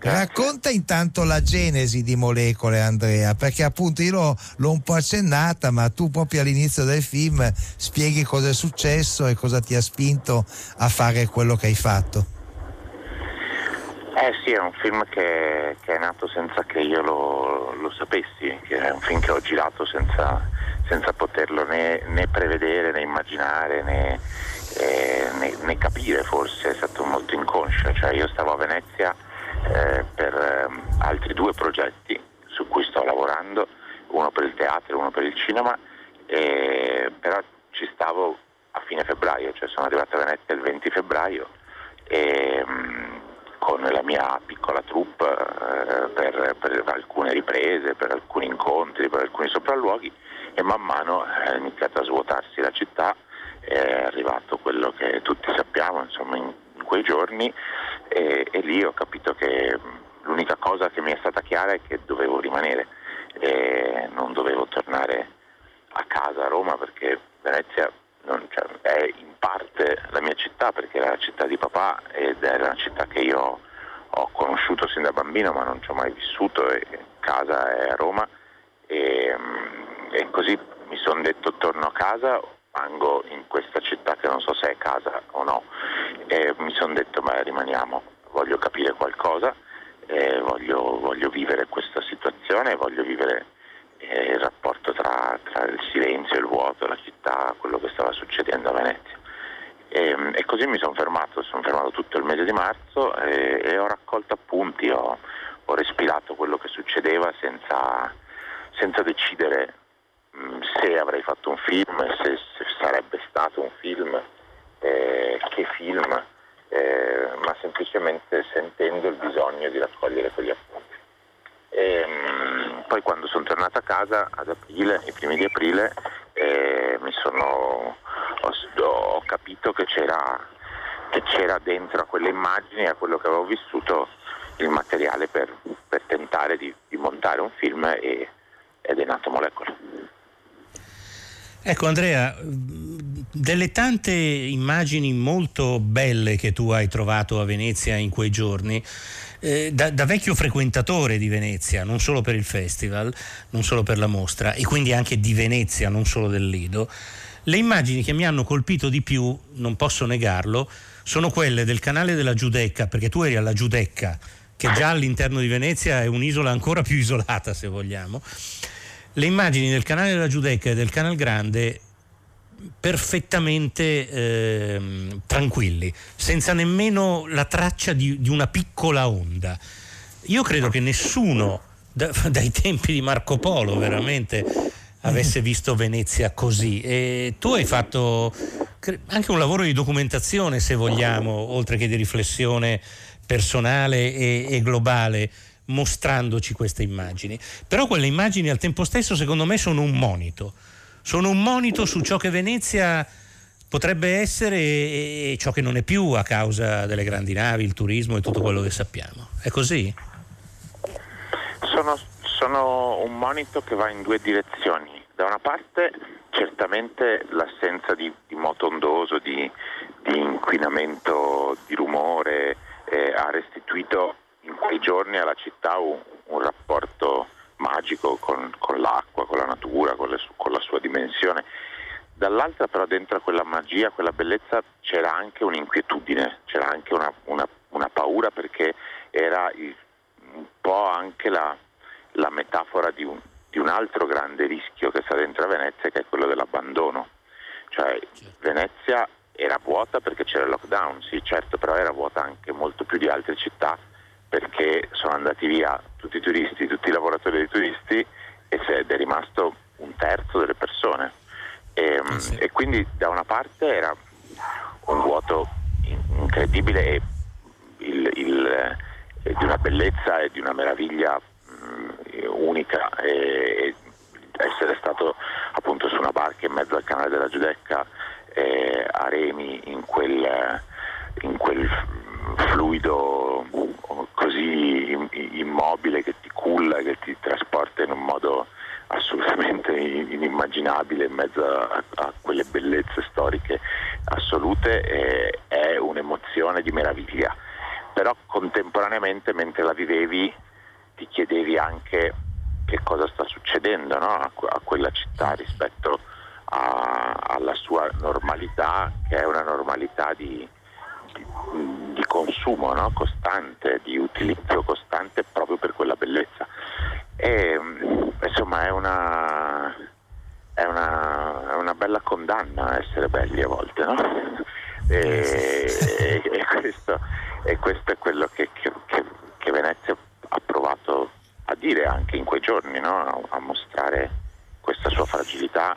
[SPEAKER 6] racconta intanto la genesi di Molecole, Andrea, perché appunto io l'ho, l'ho un po' accennata, ma tu proprio all'inizio del film spieghi cosa è successo e cosa ti ha spinto a fare quello che hai fatto.
[SPEAKER 14] Eh sì, è un film che, che è nato senza che io lo, lo sapessi, che è un film che ho girato senza, senza poterlo né, né prevedere, né immaginare, né, eh, né- né capire forse, è stato molto inconscio. Cioè io stavo a Venezia eh, per ehm, altri due progetti su cui sto lavorando, uno per il teatro e uno per il cinema, però ci stavo a fine febbraio, cioè sono arrivato a Venezia il 20 febbraio e, mm, con la mia piccola troupe eh, per, per alcune riprese, per alcuni incontri, per alcuni sopralluoghi e man mano è iniziata a svuotarsi la città, è arrivato quello che tutti sappiamo insomma, in, in quei giorni e, e lì ho capito che mh, l'unica cosa che mi è stata chiara è che dovevo rimanere. E non dovevo tornare a casa a Roma perché Venezia non- cioè, è in parte la mia città perché era la città di papà ed è una città che io ho conosciuto sin da bambino ma non ci ho mai vissuto e casa è a Roma. E, mm, e così mi sono detto torno a casa rimango in questa città che non so se è casa o no e mi sono detto ma rimaniamo voglio capire qualcosa eh, voglio, voglio vivere questa situazione voglio vivere eh, il rapporto tra, tra il silenzio il vuoto, la città, quello che stava succedendo a Venezia. E, e così mi sono fermato, sono fermato tutto il mese di marzo e, e ho raccolto appunti, ho, ho respirato quello che succedeva senza, senza decidere se avrei fatto un film, se, se sarebbe stato un film, eh, che film, eh, ma semplicemente sentendo il bisogno di raccogliere quegli appunti. E, mm, poi quando sono tornato a casa ad aprile, i primi di aprile, eh, sono, ho, ho capito che c'era, che c'era dentro a quelle immagini, a quello che avevo vissuto, il materiale per, per tentare di, di montare un film e, ed è nato Molecole.
[SPEAKER 5] Ecco Andrea, delle tante immagini molto belle che tu hai trovato a Venezia in quei giorni, eh, da, da vecchio frequentatore di Venezia, non solo per il festival, non solo per la mostra, e quindi anche di Venezia, non solo del Lido, le immagini che mi hanno colpito di più, non posso negarlo, sono quelle del canale della Giudecca, perché tu eri alla Giudecca, che già all'interno di Venezia è un'isola ancora più isolata, se vogliamo. Le immagini del canale della Giudecca e del canale Grande perfettamente eh, tranquilli, senza nemmeno la traccia di, di, una piccola onda. Io credo che nessuno da, dai tempi di Marco Polo veramente avesse visto Venezia così e tu hai fatto anche un lavoro di documentazione se vogliamo, oltre che di riflessione personale e, e globale mostrandoci queste immagini. Però quelle immagini al tempo stesso secondo me sono un monito sono un monito su ciò che Venezia potrebbe essere e ciò che non è più a causa delle grandi navi, il turismo e tutto quello che sappiamo. È così?
[SPEAKER 14] Sono, sono un monito che va in due direzioni. Da una parte certamente l'assenza di, di moto ondoso, di, di, inquinamento, di rumore eh, ha restituito in quei giorni alla città un, un rapporto magico con, con l'acqua, con la natura, con, le, con, la sua dimensione. Dall'altra però dentro a quella magia, quella bellezza c'era anche un'inquietudine, c'era anche una, una, una paura perché era il, un po' anche la, la metafora di un, di un, altro grande rischio che sta dentro a Venezia che è quello dell'abbandono. Cioè Venezia era vuota perché c'era il lockdown, sì certo, però era vuota anche molto più di altre città perché sono andati via tutti i turisti, tutti i lavoratori dei turisti e è rimasto un terzo delle persone. E, eh sì. e quindi da una parte era un vuoto incredibile e il, il, eh, di una bellezza e di una meraviglia mh, unica e, e, essere stato appunto su una barca in mezzo al canale della Giudecca eh, a remi in quel, in quel fluido immobile che ti culla, che ti trasporta in un modo assolutamente inimmaginabile in mezzo a, a quelle bellezze storiche assolute è un'emozione di meraviglia. Però contemporaneamente mentre la vivevi ti chiedevi anche che cosa sta succedendo no? a, a, quella città rispetto a, alla sua normalità, che è una normalità di, di consumo no? costante, di utilizzo costante proprio per quella bellezza. E, insomma è una, è, una, è una, bella condanna essere belli a volte, no? E, e, e, questo, e questo, è quello che, che, che, Venezia ha provato a dire anche in quei giorni, no? a, a mostrare questa sua fragilità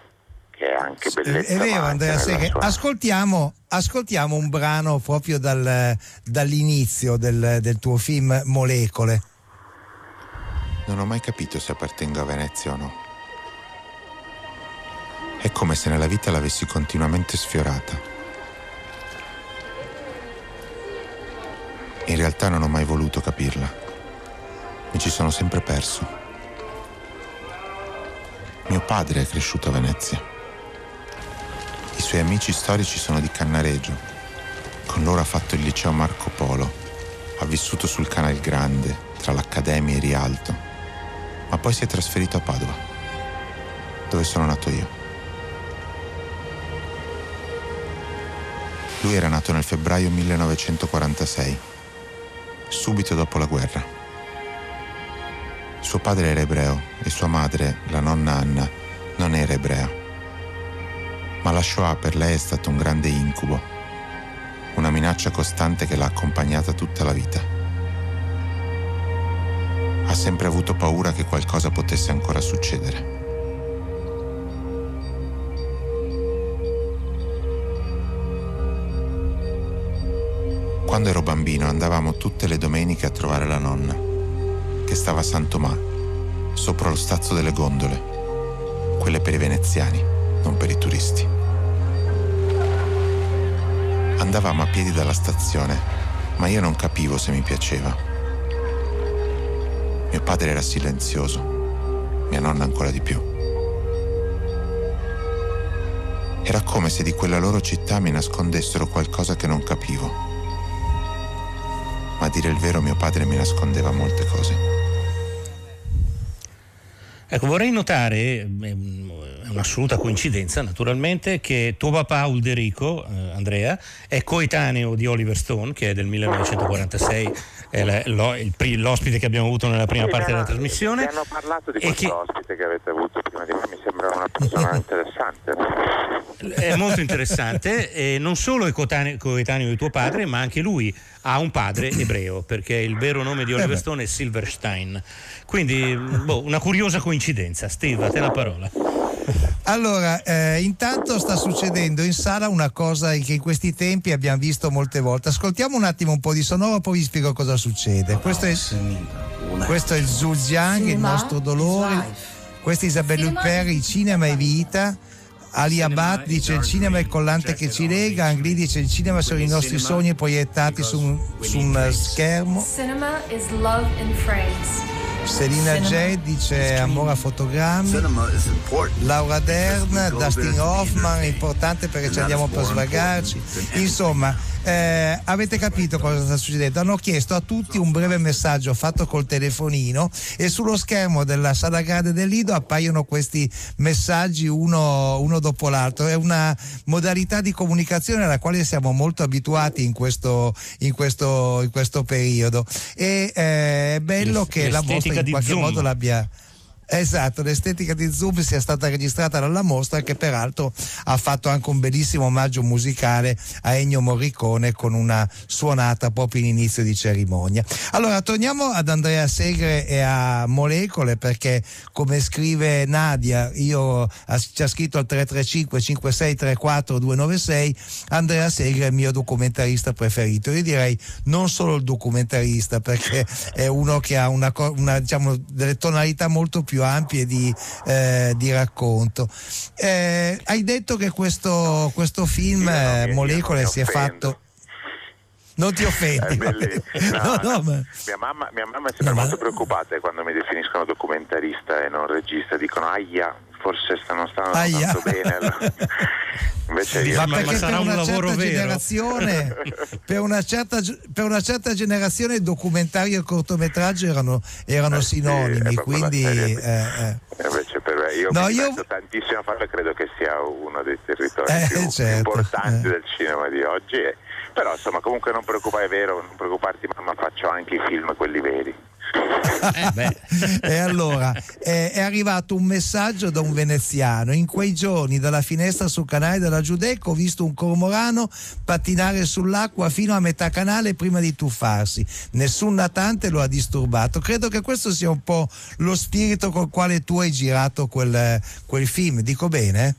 [SPEAKER 14] che è anche bellezza.
[SPEAKER 6] È vero Andrea Seghe, ascoltiamo, ascoltiamo, un brano proprio dal, dall'inizio del, del tuo film Molecole.
[SPEAKER 15] Non ho mai capito se appartengo a Venezia o no. È come se nella vita l'avessi continuamente sfiorata. In realtà non ho mai voluto capirla. Mi ci sono sempre perso. Mio padre è cresciuto a Venezia. I suoi amici storici sono di Cannareggio. Con loro ha fatto il liceo Marco Polo. Ha vissuto sul Canal Grande, tra l'Accademia e Rialto. Ma poi si è trasferito a Padova, dove sono nato io. Lui era nato nel febbraio 1946, subito dopo la guerra. Suo padre era ebreo e sua madre, la nonna Anna, non era ebrea ma la Shoah per lei è stato un grande incubo, una minaccia costante che l'ha accompagnata tutta la vita. Ha sempre avuto paura che qualcosa potesse ancora succedere. Quando ero bambino andavamo tutte le domeniche a trovare la nonna, che stava a San Tomà, sopra lo stazzo delle gondole, quelle per i veneziani non per i turisti. Andavamo a piedi dalla stazione, ma io non capivo se mi piaceva. Mio padre era silenzioso, mia nonna ancora di più. Era come se di quella loro città mi nascondessero qualcosa che non capivo. Ma a dire il vero mio padre mi nascondeva molte cose.
[SPEAKER 5] Ecco, vorrei notare, ehm, un'assoluta coincidenza naturalmente che tuo papà Ulderico, eh, Andrea, è coetaneo di Oliver Stone che è del 1946, è la- lo- il l'ospite che abbiamo avuto nella prima
[SPEAKER 14] Sì,
[SPEAKER 5] parte della trasmissione.
[SPEAKER 14] Mi hanno parlato di questo ospite che avete avuto prima di me, mi sembra una persona interessante.
[SPEAKER 5] È molto interessante, e non solo è coetaneo, coetaneo di tuo padre, ma anche lui ha un padre ebreo, perché il vero nome di
[SPEAKER 6] Eh
[SPEAKER 5] Oliver Stone è Silverstein. Quindi, boh, una curiosa coincidenza. Steve, a te la parola.
[SPEAKER 6] Allora, eh, intanto sta succedendo in sala una cosa che in questi tempi abbiamo visto molte volte. Ascoltiamo un attimo un po' di sonoro, poi vi spiego cosa succede. Questo è, questo è il Zhujiang, il nostro dolore. Questa è Isabelle Huppert, il cinema è vita. Ali Abad dice il cinema è il collante che ci lega, Angli dice il cinema sono i nostri sogni proiettati su un, su un schermo.
[SPEAKER 16] Cinema is love in frames.
[SPEAKER 6] Selina J dice amore a fotogrammi. Laura Dern, Dustin Hoffman, è importante perché ci andiamo per svagarci. Insomma, eh, avete capito cosa sta succedendo? Hanno chiesto a tutti un breve messaggio fatto col telefonino e sullo schermo della sala grande del Lido appaiono questi messaggi uno, uno dopo l'altro. È una modalità di comunicazione alla quale siamo molto abituati in questo, in questo, in questo periodo. E eh, è bello che la mostra
[SPEAKER 5] L'estetica
[SPEAKER 6] in qualche
[SPEAKER 5] Zoom.
[SPEAKER 6] modo l'abbia. Esatto, l'estetica di Zoom sia stata registrata dalla mostra che peraltro ha fatto anche un bellissimo omaggio musicale a Ennio Morricone con una suonata proprio in inizio di cerimonia. Allora torniamo ad Andrea Segre e a Molecole perché come scrive Nadia, io ci ha scritto al 335 5634 296, Andrea Segre è il mio documentarista preferito. Io direi non solo il documentarista perché è uno che ha una, una, diciamo, delle tonalità molto più ampie di, eh, di racconto. Eh, hai detto che questo, questo film eh, Molecole si è fatto. Non ti offendi. No,
[SPEAKER 14] No,
[SPEAKER 6] no, ma-
[SPEAKER 14] Mia mamma, mia mamma è sempre molto preoccupata quando mi definiscono documentarista e non regista, dicono aia, forse stanno stando
[SPEAKER 6] Aia.
[SPEAKER 14] tanto bene. allora." Invece io
[SPEAKER 6] Ma perché per una certa generazione per una certa, per una certa generazione il documentario e il cortometraggio erano, erano sinonimi quindi eh, eh.
[SPEAKER 14] Invece per me, io
[SPEAKER 6] No,
[SPEAKER 14] mi
[SPEAKER 6] io-
[SPEAKER 14] tantissimo a farlo e credo che sia uno dei territori
[SPEAKER 6] Eh,
[SPEAKER 14] più
[SPEAKER 6] certo,
[SPEAKER 14] importanti
[SPEAKER 6] eh.
[SPEAKER 14] del cinema di oggi. e- però insomma comunque non preoccupare, è vero, non preoccuparti, mamma faccio anche i film quelli veri.
[SPEAKER 6] E allora eh, è arrivato un messaggio da un veneziano. In quei giorni dalla finestra sul canale della Giudecca ho visto un cormorano pattinare sull'acqua fino a metà canale prima di tuffarsi. Nessun natante lo ha disturbato. Credo che questo sia un po' lo spirito col quale tu hai girato quel, quel film. Dico bene?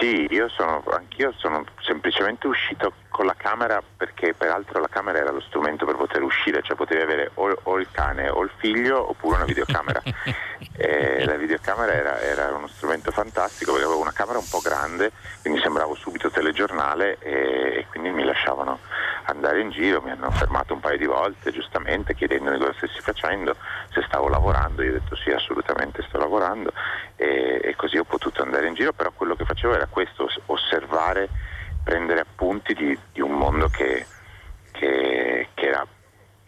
[SPEAKER 14] Sì, io sono, anch'io sono semplicemente uscito con la camera perché peraltro la camera era lo strumento per poter uscire, cioè potevi avere o, o il cane o il figlio oppure una videocamera. e la videocamera era, era uno strumento fantastico perché avevo una camera un po' grande, quindi sembravo subito telegiornale e, e quindi mi lasciavano andare in giro, mi hanno fermato un paio di volte giustamente chiedendomi cosa stessi facendo, se stavo lavorando, io ho detto sì assolutamente sto lavorando e, e così ho potuto andare in giro, però quello che facevo era questo, os- osservare, prendere appunti di, di un mondo che, che- che era,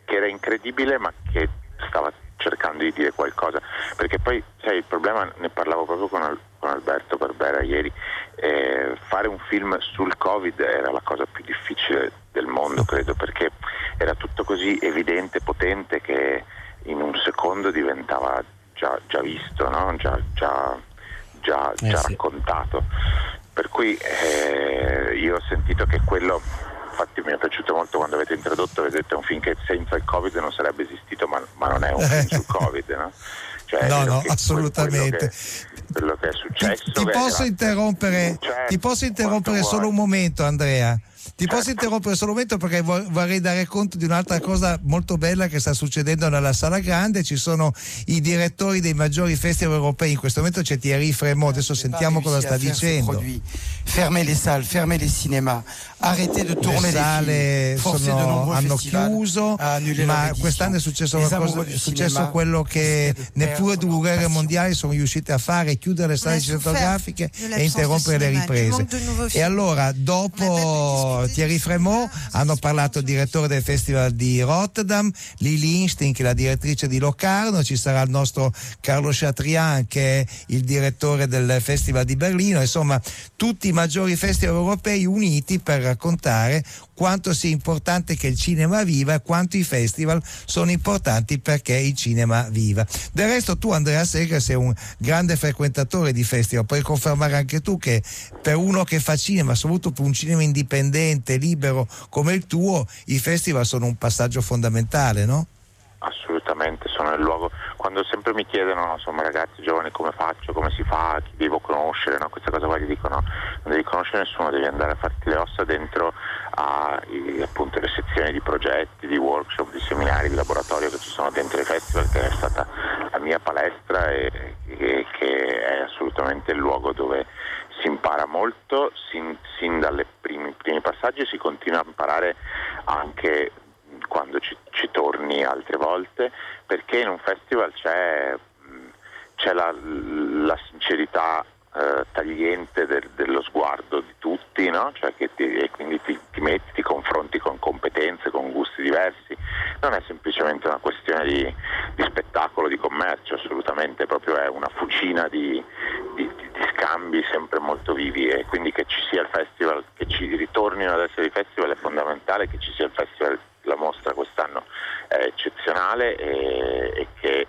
[SPEAKER 14] che era incredibile ma che stava cercando di dire qualcosa, perché poi sai il problema, ne parlavo proprio con, Al- con Alberto Barbera ieri, eh, fare un film sul Covid era la cosa più difficile del mondo, credo, perché era tutto così evidente, potente che in un secondo diventava già, già visto, no? già, già- già-
[SPEAKER 5] Eh
[SPEAKER 14] già
[SPEAKER 5] sì.
[SPEAKER 14] raccontato. Per cui eh, io ho sentito che quello, infatti mi è piaciuto molto quando avete introdotto, avete detto è un film che senza il Covid non sarebbe esistito, ma, ma non è un film sul Covid, no? Cioè,
[SPEAKER 6] no
[SPEAKER 14] quello
[SPEAKER 6] no
[SPEAKER 14] che-
[SPEAKER 6] assolutamente
[SPEAKER 14] Quello che è successo.
[SPEAKER 6] ti
[SPEAKER 14] che
[SPEAKER 6] posso interrompere,
[SPEAKER 14] Certo,
[SPEAKER 6] ti posso interrompere solo un
[SPEAKER 14] vuoi.
[SPEAKER 6] momento, Andrea? Ti posso interrompere solo un momento perché vo- vorrei dare conto di un'altra cosa molto bella che sta succedendo nella sala grande. Ci sono i direttori dei maggiori festival europei. In questo momento c'è Thierry Fremont. Adesso sentiamo cosa sta dicendo.
[SPEAKER 17] Fermez les salles, fermez les cinémas, arrêtez de
[SPEAKER 6] Le
[SPEAKER 17] tourner les
[SPEAKER 6] sale sono- hanno chiuso, ma quest'anno è successo,
[SPEAKER 17] amoureux
[SPEAKER 6] è successo quello che neppure due guerre mondiali sono riuscite a fare, chiudere le sale cinematografiche e interrompere le riprese. E allora, dopo, Thierry Fremont, hanno parlato il direttore del Festival di Rotterdam, Lili Instin che è la direttrice di Locarno, ci sarà il nostro Carlo Chatrian che è il direttore del Festival di Berlino, insomma tutti i maggiori festival europei uniti per raccontare quanto sia importante che il cinema viva e quanto i festival sono importanti perché il cinema viva. Del resto tu Andrea Segra sei un grande frequentatore di festival, puoi confermare anche tu che per uno che fa cinema, soprattutto per un cinema indipendente, libero come il tuo, i festival sono un passaggio fondamentale, no?
[SPEAKER 14] Assolutamente, sono il luogo. Quando sempre mi chiedono, insomma, ragazzi giovani come faccio, come si fa, chi devo conoscere, no? questa cosa qua gli dicono, non devi conoscere nessuno, devi andare a farti le ossa dentro le sezioni di progetti, di workshop, di seminari, di laboratorio che ci sono dentro i festival, che è stata la mia palestra e, e che è assolutamente il luogo dove si impara molto, sin, sin dai primi, primi passaggi si continua a imparare anche quando ci, ci, torni altre volte, perché in un festival c'è, c'è la, la, sincerità eh, tagliente del, dello sguardo di tutti, no? cioè ti, e quindi ti, ti, metti, ti confronti con competenze, con gusti diversi, non è semplicemente una questione di, di spettacolo, di commercio, assolutamente, proprio è una fucina di, di, di, scambi sempre molto vivi e quindi che ci sia il festival, che ci ritornino ad essere i festival è fondamentale, che ci sia il festival, mostra quest'anno è eccezionale e, e che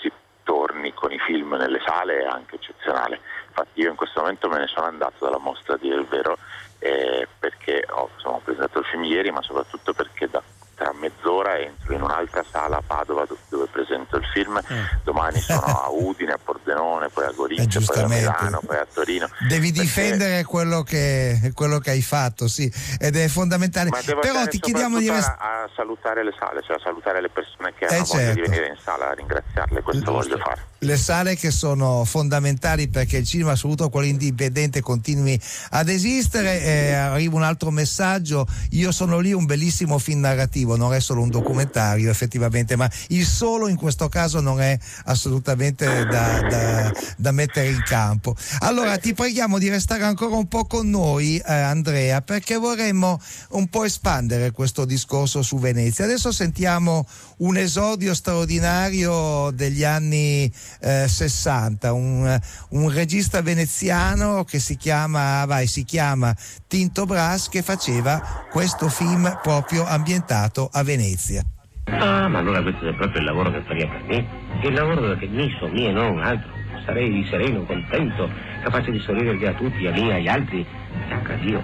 [SPEAKER 14] si torni con i film nelle sale è anche eccezionale. Infatti io in questo momento me ne sono andato dalla mostra di Il Vero eh, perché ho, insomma, ho presentato il film ieri ma soprattutto perché da tra mezz'ora entro in un'altra sala a Padova dove presento il film, eh. domani sono a Udine, a Pordenone, poi a Gorizia, poi a Milano, poi a Torino.
[SPEAKER 6] Devi perché... difendere quello che, quello che, hai fatto, sì, ed è fondamentale. Però ti chiediamo di
[SPEAKER 14] rest... salutare le sale, cioè salutare le persone che eh hanno certo. voglia di certo. venire in sala, a ringraziarle, questo Giusto. voglio fare.
[SPEAKER 6] Le sale che sono fondamentali perché il cinema, soprattutto quello indipendente, continui ad esistere. Eh, arriva un altro messaggio, io sono lì un bellissimo film narrativo non è solo un documentario effettivamente, ma il solo in questo caso non è assolutamente da, da, da mettere in campo. Allora ti preghiamo di restare ancora un po' con noi eh, Andrea perché vorremmo un po' espandere questo discorso su Venezia. Adesso sentiamo un esordio straordinario degli anni eh, 60, un, un, regista veneziano che si chiama, vai, si chiama Tinto Brass che faceva questo film proprio ambientato a Venezia.
[SPEAKER 18] Ah, ma allora questo è proprio il lavoro che faria per me. Il lavoro che mi so mio e non altro. Sarei sereno, contento, capace di sorridere a tutti, a me, agli altri, e anche a Dio.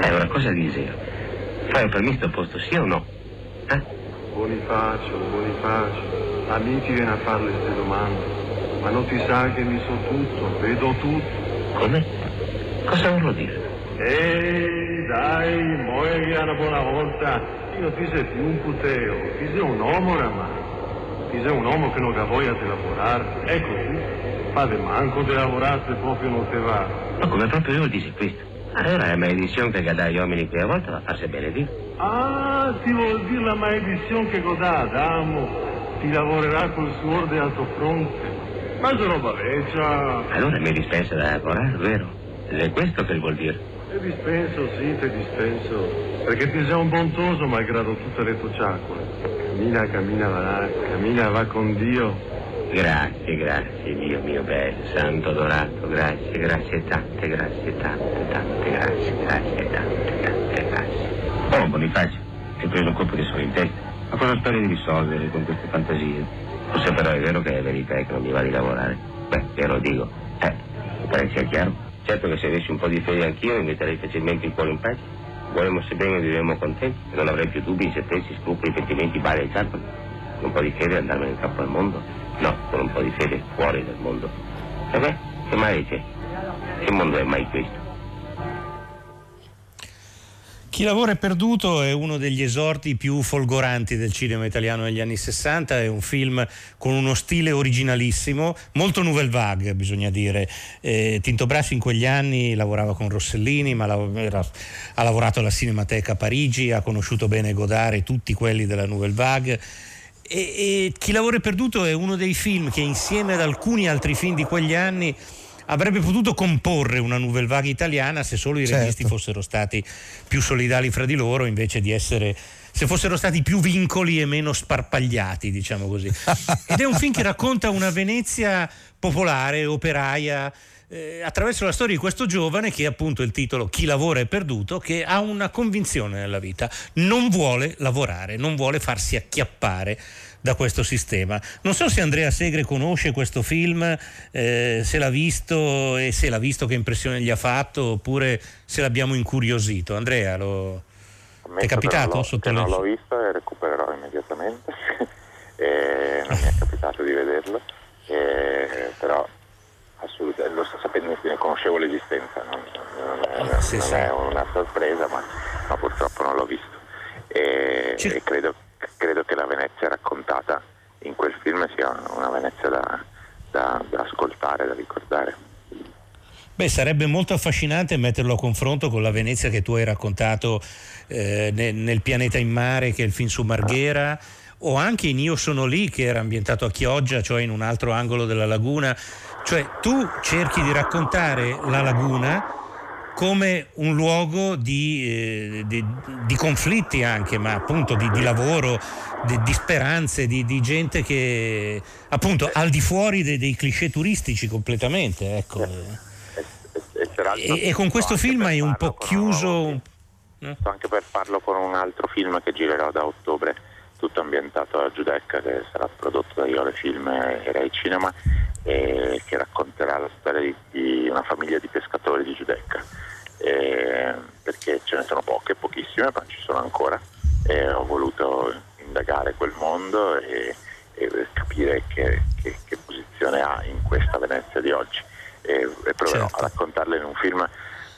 [SPEAKER 18] E ora cosa dice? Fai per me sto posto, sì o no? Eh?
[SPEAKER 19] Bonifacio, Bonifacio, amici viene a fare queste domande, ma non ti sa che mi so tutto, vedo tutto.
[SPEAKER 18] Come? Cosa vuol dire?
[SPEAKER 19] Ehi, dai, muoia una buona volta, io ti sei più un puteo, ti sei un uomo oramai, ti sei un uomo che non ha voglia di lavorare, ecco tu, fate manco di lavorare se proprio non te va.
[SPEAKER 18] Ma come proprio io dici questo? Allora la maledizione che dà agli uomini qui a volta va a farsi benedire.
[SPEAKER 19] Ah, ti vuol dire la maledizione che godà Adamo? Ti lavorerà col suor del tuo fronte. Ma è roba vecchia.
[SPEAKER 18] Allora mi dispensa da lavorare, vero? È questo che vuol dire?
[SPEAKER 19] Ti dispenso, sì, ti dispenso. Perché ti sei un bontoso malgrado tutte le tue ciacole. Cammina, cammina, va, cammina, va con Dio.
[SPEAKER 18] Grazie, grazie, Dio mio bello, santo adorato, grazie, grazie tante, grazie tante, tante, grazie, grazie tante, tante, grazie. Oh, Bonifacio, hai preso un colpo di sole in testa. Ma cosa speri di risolvere con queste fantasie? Forse però è vero che è verità e che non mi va di lavorare. Beh, te lo dico. Eh, pare sia chiaro. Certo che se avessi un po' di fede anch'io mi metterei facilmente il cuore in pace. Volemo sebbene vivremo contenti e non avrei più dubbi, incertezze, scrupoli, pentimenti, bale e ciarpoli. Un po' di fede e andarmene in capo al mondo. No, con un po' di fede fuori dal mondo. E beh, che mai c'è? Che mondo è mai questo?
[SPEAKER 5] Chi lavora è perduto è uno degli esordi più folgoranti del cinema italiano negli anni 60, è un film con uno stile originalissimo, molto nouvelle vague bisogna dire. Eh, Tinto Brassi in quegli anni lavorava con Rossellini, ma la, era, ha lavorato alla Cinemateca a Parigi, ha conosciuto bene Godard e tutti quelli della nouvelle vague e, e Chi lavora è perduto è uno dei film che insieme ad alcuni altri film di quegli anni avrebbe potuto comporre una nouvelle vague italiana se solo i
[SPEAKER 6] Certo.
[SPEAKER 5] registi fossero stati più solidali fra di loro invece di essere se fossero stati più vincoli e meno sparpagliati, diciamo così. Ed è un film che racconta una Venezia popolare, operaia, eh, attraverso la storia di questo giovane che appunto il titolo Chi lavora è perduto, che ha una convinzione nella vita, non vuole lavorare, non vuole farsi acchiappare da questo sistema. Non so se Andrea Segre conosce questo film, eh, se l'ha visto e se l'ha visto che impressione gli ha fatto oppure se l'abbiamo incuriosito. Andrea, lo... ti è capitato?
[SPEAKER 14] non
[SPEAKER 5] sotto
[SPEAKER 14] non l'ho visto e recupererò immediatamente. E non mi è capitato di vederlo, e- però assolutamente lo sto sapendo, ne conoscevo l'esistenza, non, non è,
[SPEAKER 5] Ah, sì,
[SPEAKER 14] non
[SPEAKER 5] sì.
[SPEAKER 14] è una sorpresa, ma, ma purtroppo non l'ho visto. E, e credo, credo che la Venezia raccontata in quel film sia una Venezia da, da- da ascoltare, da ricordare.
[SPEAKER 5] Beh, sarebbe molto affascinante metterlo a confronto con la Venezia che tu hai raccontato eh, ne- nel Pianeta in mare, che è il film su Marghera, o anche in Io sono lì, che era ambientato a Chioggia, cioè in un altro angolo della laguna. Cioè tu cerchi di raccontare la laguna come un luogo di, eh, di- di conflitti anche, ma appunto di, di lavoro, di, speranze, di, di gente che appunto al di fuori dei, dei cliché turistici completamente. Ecco.
[SPEAKER 14] E, peraltro
[SPEAKER 5] E, e con questo film hai un po' chiuso.
[SPEAKER 14] Sto anche per farlo con un altro film che girerò da ottobre, tutto ambientato a Giudecca, che sarà prodotto da Iole Film e Rai Cinema, e che racconterà la storia di, di una famiglia di pescatori di Giudecca. E- perché ce ne sono poche, pochissime, ma ci sono ancora. E ho voluto indagare quel mondo e, e capire che, che- che posizione ha in questa Venezia di oggi. E, e proverò
[SPEAKER 5] Certo.
[SPEAKER 14] a raccontarle in un film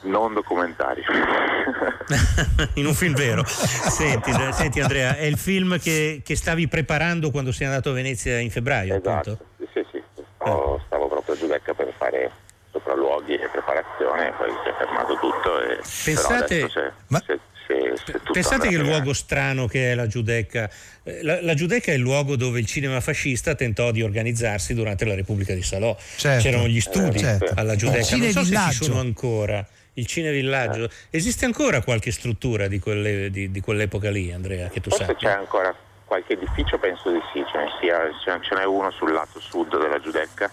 [SPEAKER 14] non documentario.
[SPEAKER 5] in un film vero. Senti, eh, senti, Andrea, è il film che, che stavi preparando quando sei andato a Venezia in febbraio, appunto?
[SPEAKER 14] Sì, sì, stavo, stavo proprio a Giudecca per fare sopralluoghi e preparazione, poi si è fermato tutto. E,
[SPEAKER 5] Pensate-
[SPEAKER 14] se, se, se, se
[SPEAKER 5] Pensate che
[SPEAKER 14] bene-
[SPEAKER 5] luogo strano che è la Giudecca. Eh, La, la Giudecca è il luogo dove il cinema fascista tentò di organizzarsi durante la Repubblica di Salò.
[SPEAKER 6] Certo.
[SPEAKER 5] C'erano gli studi
[SPEAKER 6] Eh, certo.
[SPEAKER 5] alla Giudecca. Non so se ci sono ancora. Il cinevillaggio. Esiste ancora qualche struttura di, quelle- di- di quell'epoca lì, Andrea, che tu
[SPEAKER 14] Forse
[SPEAKER 5] sappia?
[SPEAKER 14] c'è ancora qualche edificio, penso di sì, ce ne, sia, ce n'è uno sul lato sud della Giudecca,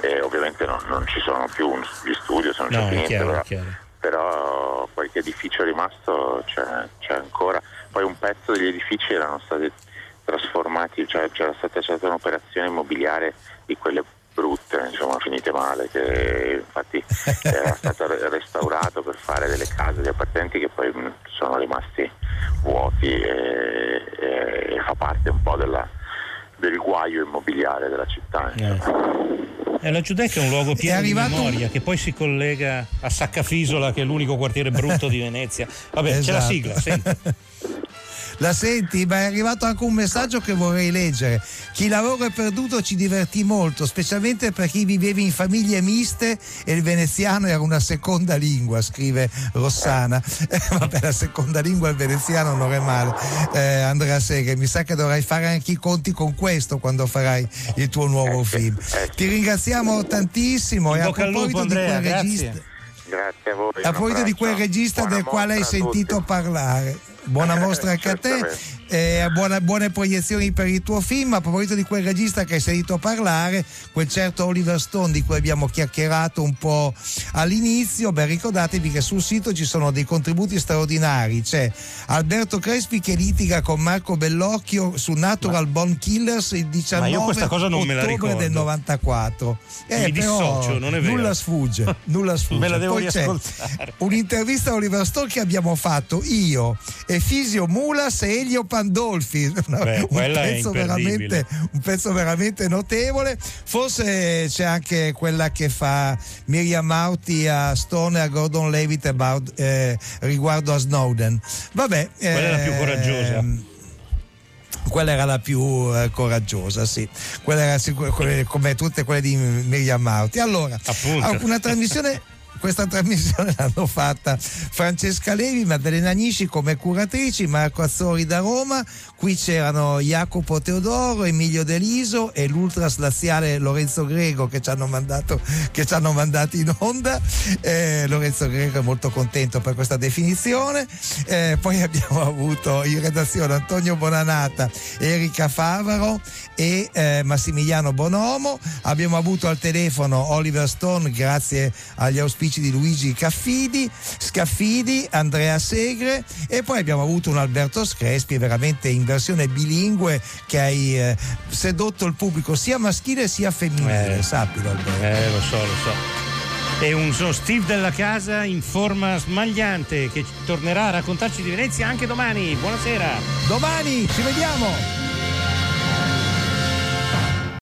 [SPEAKER 14] e ovviamente non, non ci sono più gli studi, sono
[SPEAKER 5] No,
[SPEAKER 14] c'è più niente,
[SPEAKER 5] chiaro,
[SPEAKER 14] però,
[SPEAKER 5] chiaro.
[SPEAKER 14] però qualche edificio rimasto c'è, c'è ancora. Poi un pezzo degli edifici erano stati trasformati, cioè c'era stata, stata un'operazione immobiliare di quelle brutte, insomma, finite male, che infatti era stato re- restaurato per fare delle case, degli appartamenti che poi sono rimasti vuoti e, e- e fa parte un po' della- del guaio immobiliare della città.
[SPEAKER 5] Eh, la Giudecca è un luogo pieno di
[SPEAKER 6] un-
[SPEAKER 5] memoria che poi si collega a Saccafisola, che è l'unico quartiere brutto di Venezia. Vabbè, c'è la
[SPEAKER 6] Esatto.
[SPEAKER 5] sigla, senti.
[SPEAKER 6] La senti? Ma è arrivato anche un messaggio che vorrei leggere. Chi lavora è perduto ci divertì molto, specialmente per chi viveva in famiglie miste e il veneziano era una seconda lingua, scrive Rossana. Eh, vabbè, la seconda lingua il veneziano non è male. Eh, Andrea Segre, mi sa che dovrai fare anche i conti con questo quando farai il tuo nuovo film. Ti ringraziamo tantissimo
[SPEAKER 5] In
[SPEAKER 6] e a proposito di quel
[SPEAKER 5] grazie.
[SPEAKER 6] regista
[SPEAKER 14] Grazie a voi.
[SPEAKER 6] a proposito di quel regista del quale hai sentito parlare, buona mostra anche a te, eh, buona- buone proiezioni per il tuo film. A proposito di quel regista che hai sentito parlare, quel certo Oliver Stone di cui abbiamo chiacchierato un po' all'inizio, beh, ricordatevi che sul sito ci sono dei contributi straordinari. C'è Alberto Crespi che litiga con Marco Bellocchio su Natural Born Killers il 19
[SPEAKER 5] Ma io questa cosa non me la
[SPEAKER 6] ottobre del 94.
[SPEAKER 5] Mi
[SPEAKER 6] però
[SPEAKER 5] dissocio, non è vero.
[SPEAKER 6] Nulla sfugge, nulla sfugge.
[SPEAKER 5] Me la devo
[SPEAKER 6] Poi
[SPEAKER 5] riascoltare.
[SPEAKER 6] un'intervista a Oliver Stone che abbiamo fatto io e Fisio Mulas e Elio Pandolfi
[SPEAKER 5] Beh,
[SPEAKER 6] un, pezzo un pezzo veramente notevole forse c'è anche quella che fa Miriam Mauti a Stone e a Gordon Levitt about, eh, riguardo a Snowden vabbè
[SPEAKER 5] Quella è la più
[SPEAKER 6] ehm,
[SPEAKER 5] coraggiosa.
[SPEAKER 6] quella era la più eh, coraggiosa, sì. Quella era sicur- come tutte quelle di Miriam Mauti. Allora,
[SPEAKER 5] Appunto.
[SPEAKER 6] una trasmissione questa trasmissione l'hanno fatta Francesca Levi, Maddalena Nisci come curatrici, Marco Azzori da Roma, qui c'erano Jacopo Teodoro, Emilio Deliso e l'ultraslaziale Lorenzo Grego che ci hanno mandato ci hanno mandati in onda. Eh, Lorenzo Grego è molto contento per questa definizione. Eh, poi abbiamo avuto in redazione Antonio Bonanata, Erika Favaro e eh, Massimiliano Bonomo. Abbiamo avuto al telefono Oliver Stone grazie agli auspici di Luigi Caffidi, Scaffidi, Andrea Segre e poi abbiamo avuto un Alberto Screspi veramente in versione bilingue che hai eh, sedotto il pubblico sia maschile sia femminile,
[SPEAKER 5] Eh.
[SPEAKER 6] sappilo Alberto.
[SPEAKER 5] Eh, lo so, lo so. E un Steve della casa in forma smagliante che tornerà a raccontarci di Venezia anche domani. Buonasera.
[SPEAKER 6] Domani ci vediamo!